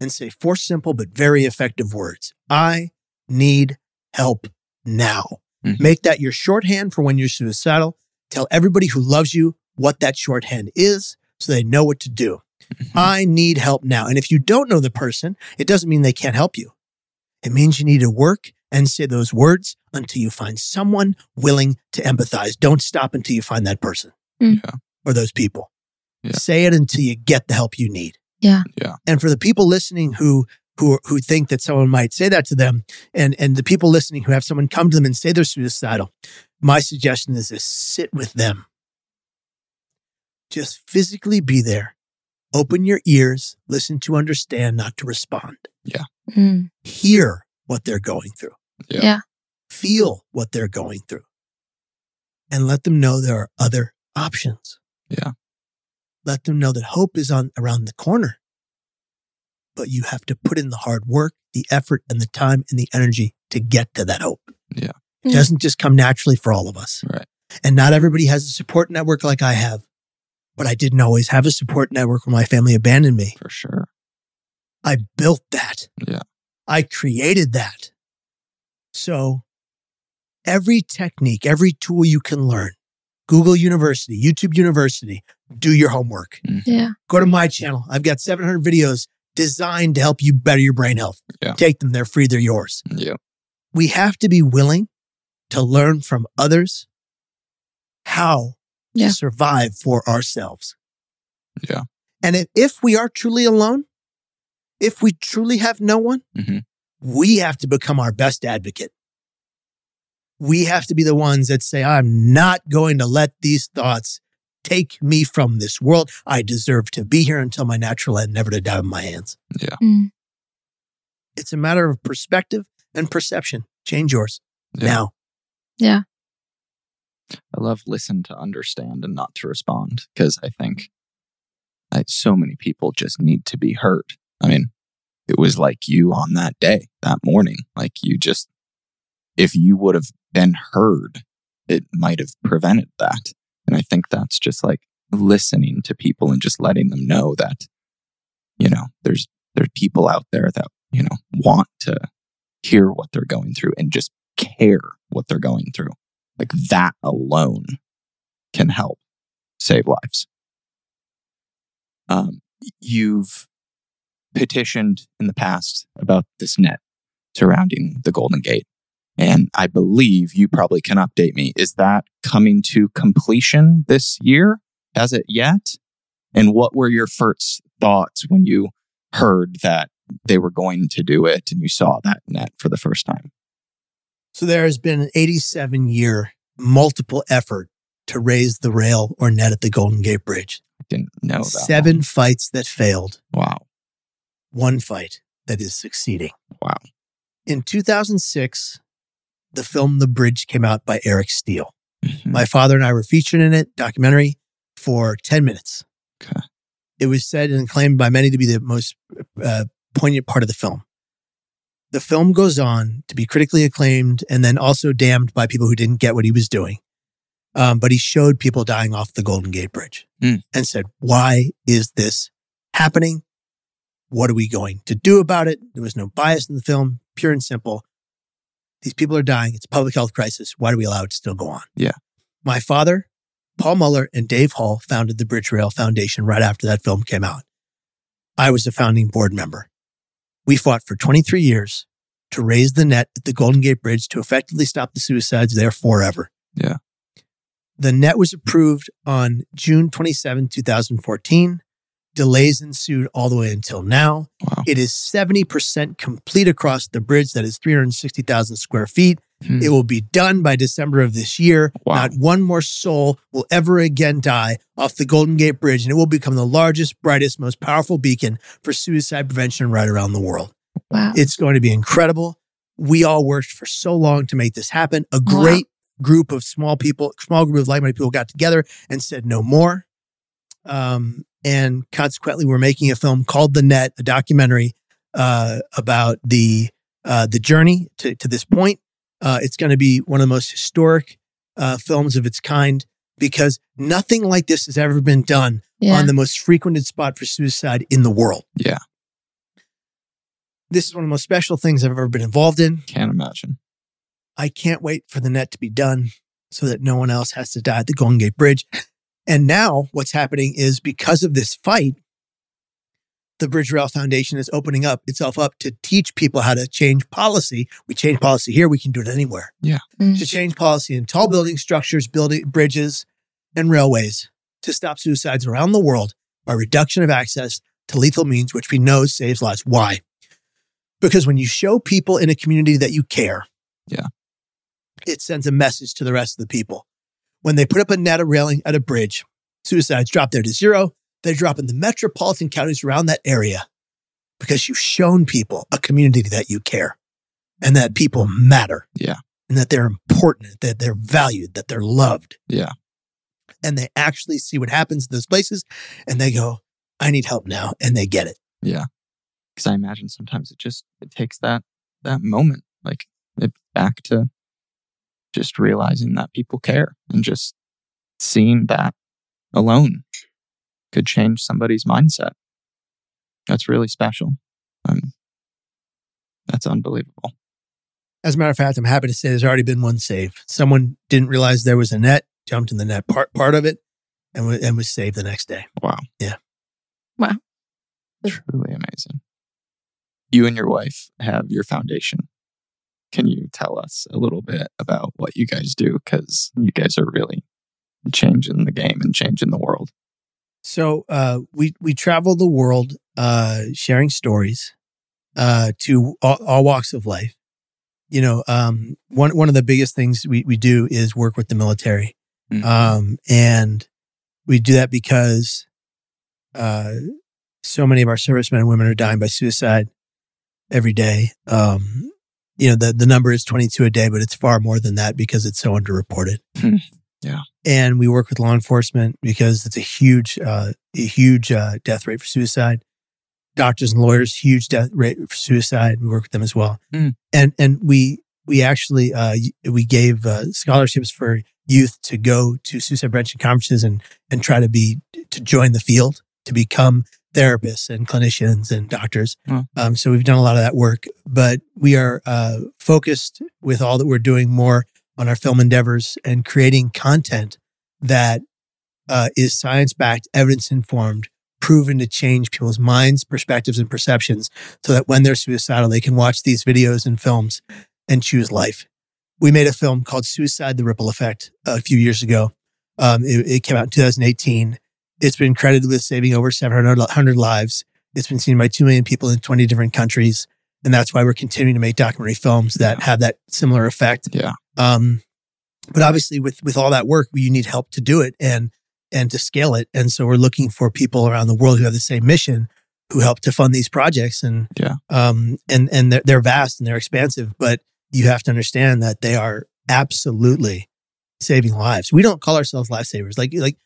and say four simple but very effective words. I need help now. Mhm. Make that your shorthand for when you're suicidal. Tell everybody who loves you what that shorthand is so they know what to do. Mhm. I need help now. And if you don't know the person, it doesn't mean they can't help you. It means you need to work and say those words until you find someone willing to empathize. Don't stop until you find that person Mm. Yeah. or those people. Yeah. Say it until you get the help you need. Yeah. Yeah. And for the people listening who who who think that someone might say that to them, and and the people listening who have someone come to them and say they're suicidal, my suggestion is to sit with them. Just physically be there. Open your ears, listen to understand, not to respond. Yeah. Mm. Hear what they're going through. Yeah. Yeah. Feel what they're going through. And let them know there are other options. Yeah. Let them know that hope is on around the corner. But you have to put in the hard work, the effort, and the time and the energy to get to that hope. Yeah. It Mm. doesn't just come naturally for all of us. Right. And not everybody has a support network like I have. But I didn't always have a support network when my family abandoned me. For sure. I built that. Yeah. I created that. So every technique, every tool you can learn, Google University, YouTube University, do your homework. Yeah. Go to my channel. I've got 700 videos designed to help you better your brain health. Yeah. Take them. They're free. They're yours. Yeah. We have to be willing to learn from others how Yeah. to survive for ourselves. Yeah. And if, if we are truly alone, if we truly have no one, Mhm. we have to become our best advocate. We have to be the ones that say, I'm not going to let these thoughts take me from this world. I deserve to be here until my natural end, never to die in my hands. Mm. It's a matter of perspective and perception. Change yours Yeah. now. Yeah. I love listen to understand and not to respond because I think I, so many people just need to be heard. I mean, it was like you on that day, that morning. Like you just, if you would have been heard, it might have prevented that. And I think that's just like listening to people and just letting them know that, you know, there's, there are people out there that, you know, want to hear what they're going through and just care what they're going through. Like that alone can help save lives. Um, you've petitioned in the past about this net surrounding the Golden Gate. And I believe you probably can update me. Is that coming to completion this year? Has it yet? And what were your first thoughts when you heard that they were going to do it and you saw that net for the first time? So there has been an 87 year multiple effort to raise the rail or net at the Golden Gate Bridge. I didn't know that. Seven fights that failed, Wow. one fight that is succeeding. Wow. In 2006, the film The Bridge came out by Eric Steel. Mhm. My father and I were featured in it, documentary, for 10 minutes. Okay. It was said and claimed by many to be the most uh, poignant part of the film. The film goes on to be critically acclaimed and then also damned by people who didn't get what he was doing. Um, but he showed people dying off the Golden Gate Bridge Hmm. and said, Why is this happening? What are we going to do about it? There was no bias in the film, pure and simple. These people are dying. It's a public health crisis. Why do we allow it to still go on? Yeah. My father, Paul Muller, and Dave Hull founded the Bridge Rail Foundation right after that film came out. I was a founding board member. We fought for 23 years to raise the net at the Golden Gate Bridge to effectively stop the suicides there forever. Yeah. The net was approved on June 27, 2014. Delays ensued all the way until now. Wow. It is 70% complete across the bridge. That is 360,000 square feet. Hmm. It will be done by December of this year. Wow. Not one more soul will ever again die off the Golden Gate Bridge, and it will become the largest, brightest, most powerful beacon for suicide prevention right around the world. Wow. It's going to be incredible. We all worked for so long to make this happen. A Wow. great group of small people, small group of like-minded people got together and said no more. Um, and consequently, we're making a film called The Net, a documentary uh, about the uh, the journey to, to this point. Uh, it's going to be one of the most historic uh, films of its kind because nothing like this has ever been done yeah. on the most frequented spot for suicide in the world. Yeah. This is one of the most special things I've ever been involved in. Can't imagine. I can't wait for the net to be done so that no one else has to die at the Golden Gate Bridge. And now what's happening is because of this fight, the Bridge Rail Foundation is opening up itself up to teach people how to change policy. We change policy here, we can do it anywhere. Mm. To change policy in tall building structures, building bridges, and railways to stop suicides around the world by reduction of access to lethal means, which we know saves lives. Why? Because when you show people in a community that you care, Yeah. it sends a message to the rest of the people. When they put up a net of railing at a bridge, suicides drop there to zero. They drop in the metropolitan counties around that area because you've shown people a community that you care and that people matter. Yeah. And that they're important, that they're valued, that they're loved. Yeah. And they actually see what happens in those places and they go, I need help now. And they get it. Yeah. Because I imagine sometimes it just it takes that that moment, like it back to just realizing that people care and just seeing that alone could change somebody's mindset. That's really special. Um, that's unbelievable. As a matter of fact, I'm happy to say there's already been one save. Someone didn't realize there was a net, jumped in the net part part of it, and was, and was saved the next day. Wow. Yeah. Wow. Truly amazing. You and your wife have your foundation. Can you tell us a little bit about what you guys do? Because you guys are really changing the game and changing the world. So uh, we we travel the world uh, sharing stories uh, to all, all walks of life. You know, um, one one of the biggest things we we do is work with the military, Mhm. um, and we do that because uh, so many of our servicemen and women are dying by suicide every day. Um, you know, the the number is twenty two a day, but it's far more than that because it's so underreported. Hmm. Yeah. and we work with law enforcement because it's a huge, uh, a huge uh, death rate for suicide. Doctors and lawyers, huge death rate for suicide. We work with them as well, Hmm. and and we we actually uh, we gave uh, scholarships for youth to go to suicide prevention conferences and and try to be to join the field to become therapists and clinicians and doctors. Um, so we've done a lot of that work, but we are uh, focused with all that we're doing more on our film endeavors and creating content that uh, is science backed, evidence informed, proven to change people's minds, perspectives, and perceptions so that when they're suicidal, they can watch these videos and films and choose life. We made a film called Suicide The Ripple Effect a few years ago. Um, it, it came out in 2018. It's been credited with saving over 700 lives. It's been seen by 2 million people in 20 different countries. And that's why we're continuing to make documentary films that have that similar effect. Yeah. Um, but obviously with, with all that work, you need help to do it and, and to scale it. And so we're looking for people around the world who have the same mission who help to fund these projects. And, Yeah. um, and, and they're, they're vast and they're expansive, but you have to understand that they are absolutely saving lives. We don't call ourselves lifesavers. Like, like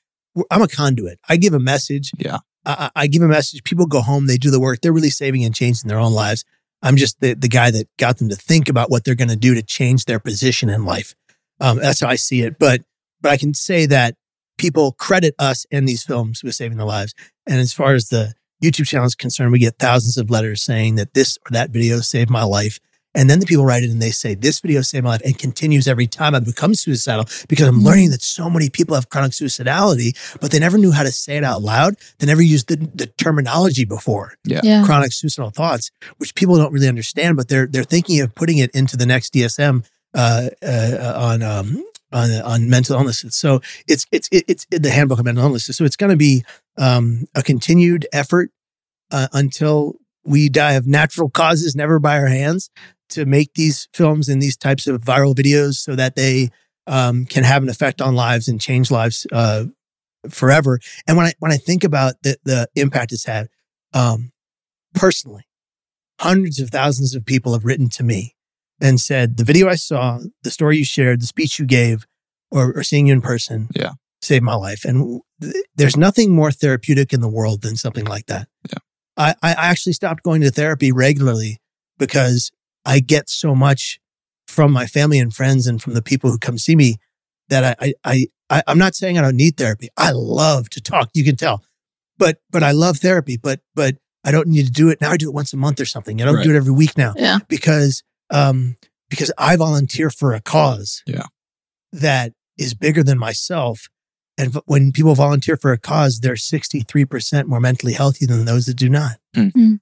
I'm a conduit. I give a message. Yeah. I, I give a message. People go home, they do the work. They're really saving and changing their own lives. I'm just the, the guy that got them to think about what they're going to do to change their position in life. Um, that's how I see it. But but I can say that people credit us and these films with saving their lives. And as far as the YouTube channel is concerned, we get thousands of letters saying that this or that video saved my life. And then the people write it and they say, this video saved my life and continues every time I become suicidal because I'm learning that so many people have chronic suicidality, but they never knew how to say it out loud. They never used the, the terminology before Yeah. chronic suicidal thoughts, which people don't really understand, but they're they're thinking of putting it into the next DSM uh, uh, on um, on on mental illnesses. So it's it's it's the handbook of mental illnesses. So it's going to be um, a continued effort uh, until we die of natural causes, never by our hands, to make these films and these types of viral videos so that they um, can have an effect on lives and change lives uh, forever. And when I when I think about the the impact it's had, um, personally, hundreds of thousands of people have written to me and said, the video I saw, the story you shared, the speech you gave, or, or seeing you in person Yeah. saved my life. And th- there's nothing more therapeutic in the world than something like that. Yeah. I, I actually stopped going to therapy regularly because I get so much from my family and friends and from the people who come see me that I, I, I, I'm not saying I don't need therapy. I love to talk. You can tell, but, but I love therapy, but, but I don't need to do it. Now I do it once a month or something. I don't Right. do it every week now Yeah. because, um, because I volunteer for a cause Yeah. that is bigger than myself. And when people volunteer for a cause, they're 63% more mentally healthy than those that do not. Hmm. Mm.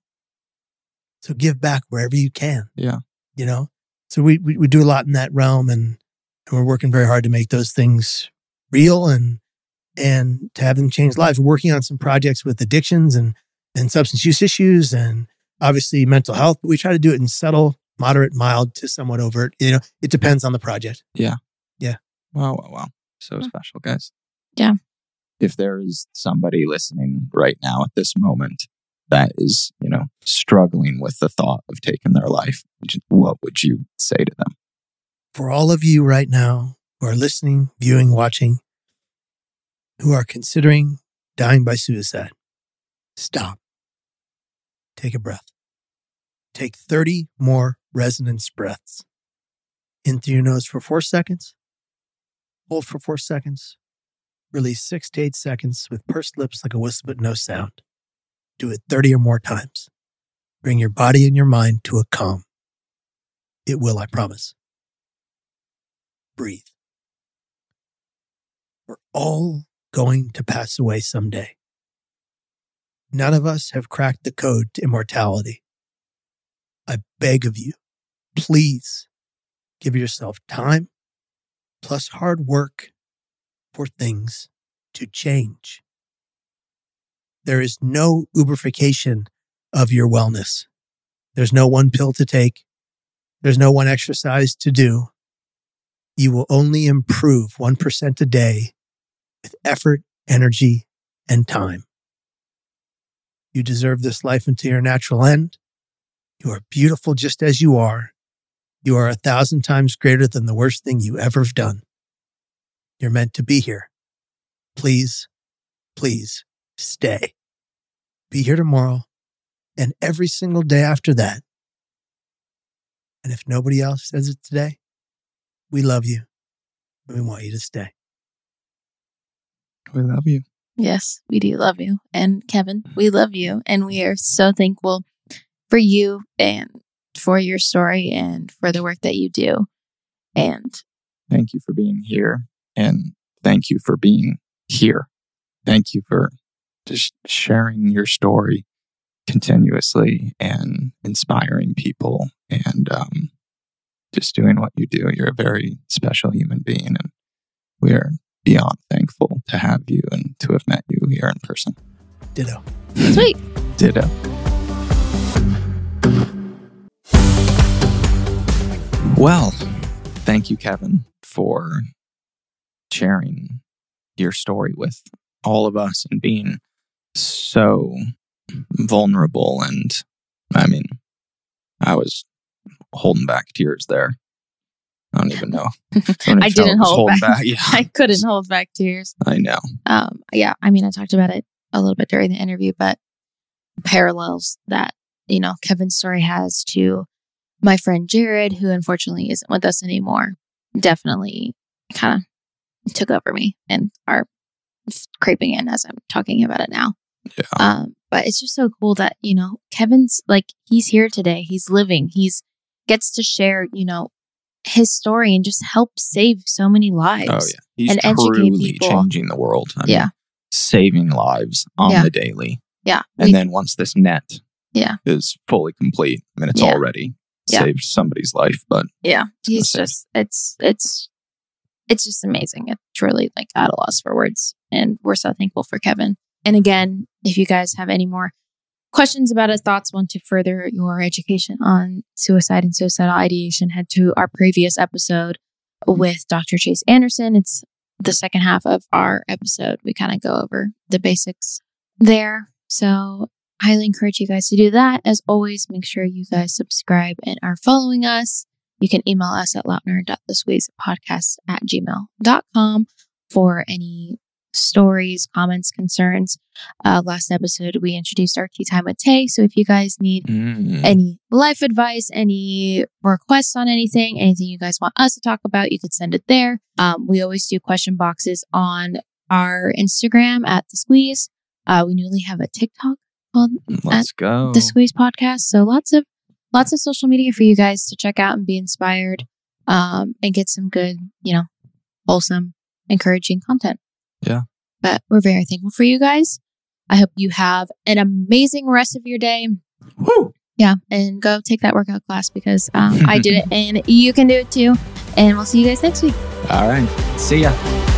So give back wherever you can. Yeah. You know? So we, we, we do a lot in that realm and, and we're working very hard to make those things real and, and to have them change lives. We're working on some projects with addictions and, and substance use issues and, obviously mental health, but we try to do it in subtle, moderate, mild to somewhat overt. You know, it depends on the project. Yeah. Yeah. Wow, wow, wow. So Yeah. special, guys. Yeah. If there is somebody listening right now at this moment that is, you know, struggling with the thought of taking their life, what would you say to them? For all of you right now who are listening, viewing, watching, who are considering dying by suicide, stop. Take a breath. Take 30 more resonance breaths. In through your nose for four seconds. Hold for four seconds. Release six to eight seconds with pursed lips like a whistle but no sound. Do it 30 or more times. Bring your body and your mind to a calm. It will, I promise. Breathe. We're all going to pass away someday. None of us have cracked the code to immortality. I beg of you, please give yourself time plus hard work for things to change. There is no uberification of your wellness. There's no one pill to take. There's no one exercise to do. You will only improve 1% a day with effort, energy, and time. You deserve this life until your natural end. You are beautiful just as you are. You are a thousand times greater than the worst thing you ever have done. You're meant to be here. Please, please stay. Be here tomorrow and every single day after that. And if nobody else says it today, we love you and we want you to stay. We love you. Yes, we do love you. And Kevin, we mm-hmm. love you. And we are so thankful for you and for your story and for the work that you do. And Thank you for being here. And thank you for being here. Thank you for just sharing your story continuously and inspiring people and um, just doing what you do. You're a very special human being. And we are beyond thankful to have you and to have met you here in person. Ditto. sweet. Ditto. Well, thank you, Kevin, for sharing your story with all of us and being so vulnerable. And I mean, I was holding back tears there. I don't even know. don't I didn't hold holding back. Yeah, I couldn't hold back tears. I know. Um, yeah, I mean, I talked about it a little bit during the interview, but parallels that, you know, Kevin's story has to my friend Jared, who unfortunately isn't with us anymore, definitely kind of took over me and are creeping in as I'm talking about it now. Yeah. Um, but it's just so cool that, you know, Kevin's like, he's here today. He's living. He's gets to share, you know, his story and just help save so many lives. Oh yeah, he's and truly people. changing the world. I mean, Yeah. saving lives on Yeah. the daily. Yeah. And we- then once this net Yeah. is fully complete, I mean, it's Yeah. already saved somebody's life. But yeah he's just it's it's it's just amazing. It's truly like at a loss for words and we're so thankful for kevin. And again if you guys have any more questions about it thoughts want to further your education on suicide and suicidal ideation head to our previous episode mm-hmm. with dr chase anderson. It's the second half of our episode. We kind of go over the basics there. So highly encourage you guys to do that. As always, make sure you guys subscribe and are following us. You can email us at loudner.thesqueezepodcast at gmail.com for any stories, comments, concerns. Uh, last episode, we introduced our tea time with Tay. So if you guys need mm, any life advice, any requests on anything, anything you guys want us to talk about, you could send it there. Um, we always do question boxes on our Instagram at the squeeze. Uh, we newly have a TikTok called let's go. the Squeeze Podcast. So lots of lots of social media for you guys to check out and be inspired, um, and get some good, you know, wholesome, encouraging content. Yeah. But we're very thankful for you guys. I hope you have an amazing rest of your day. Woo! Yeah, and go take that workout class because um, I did it and you can do it too. And we'll see you guys next week. All right. See ya.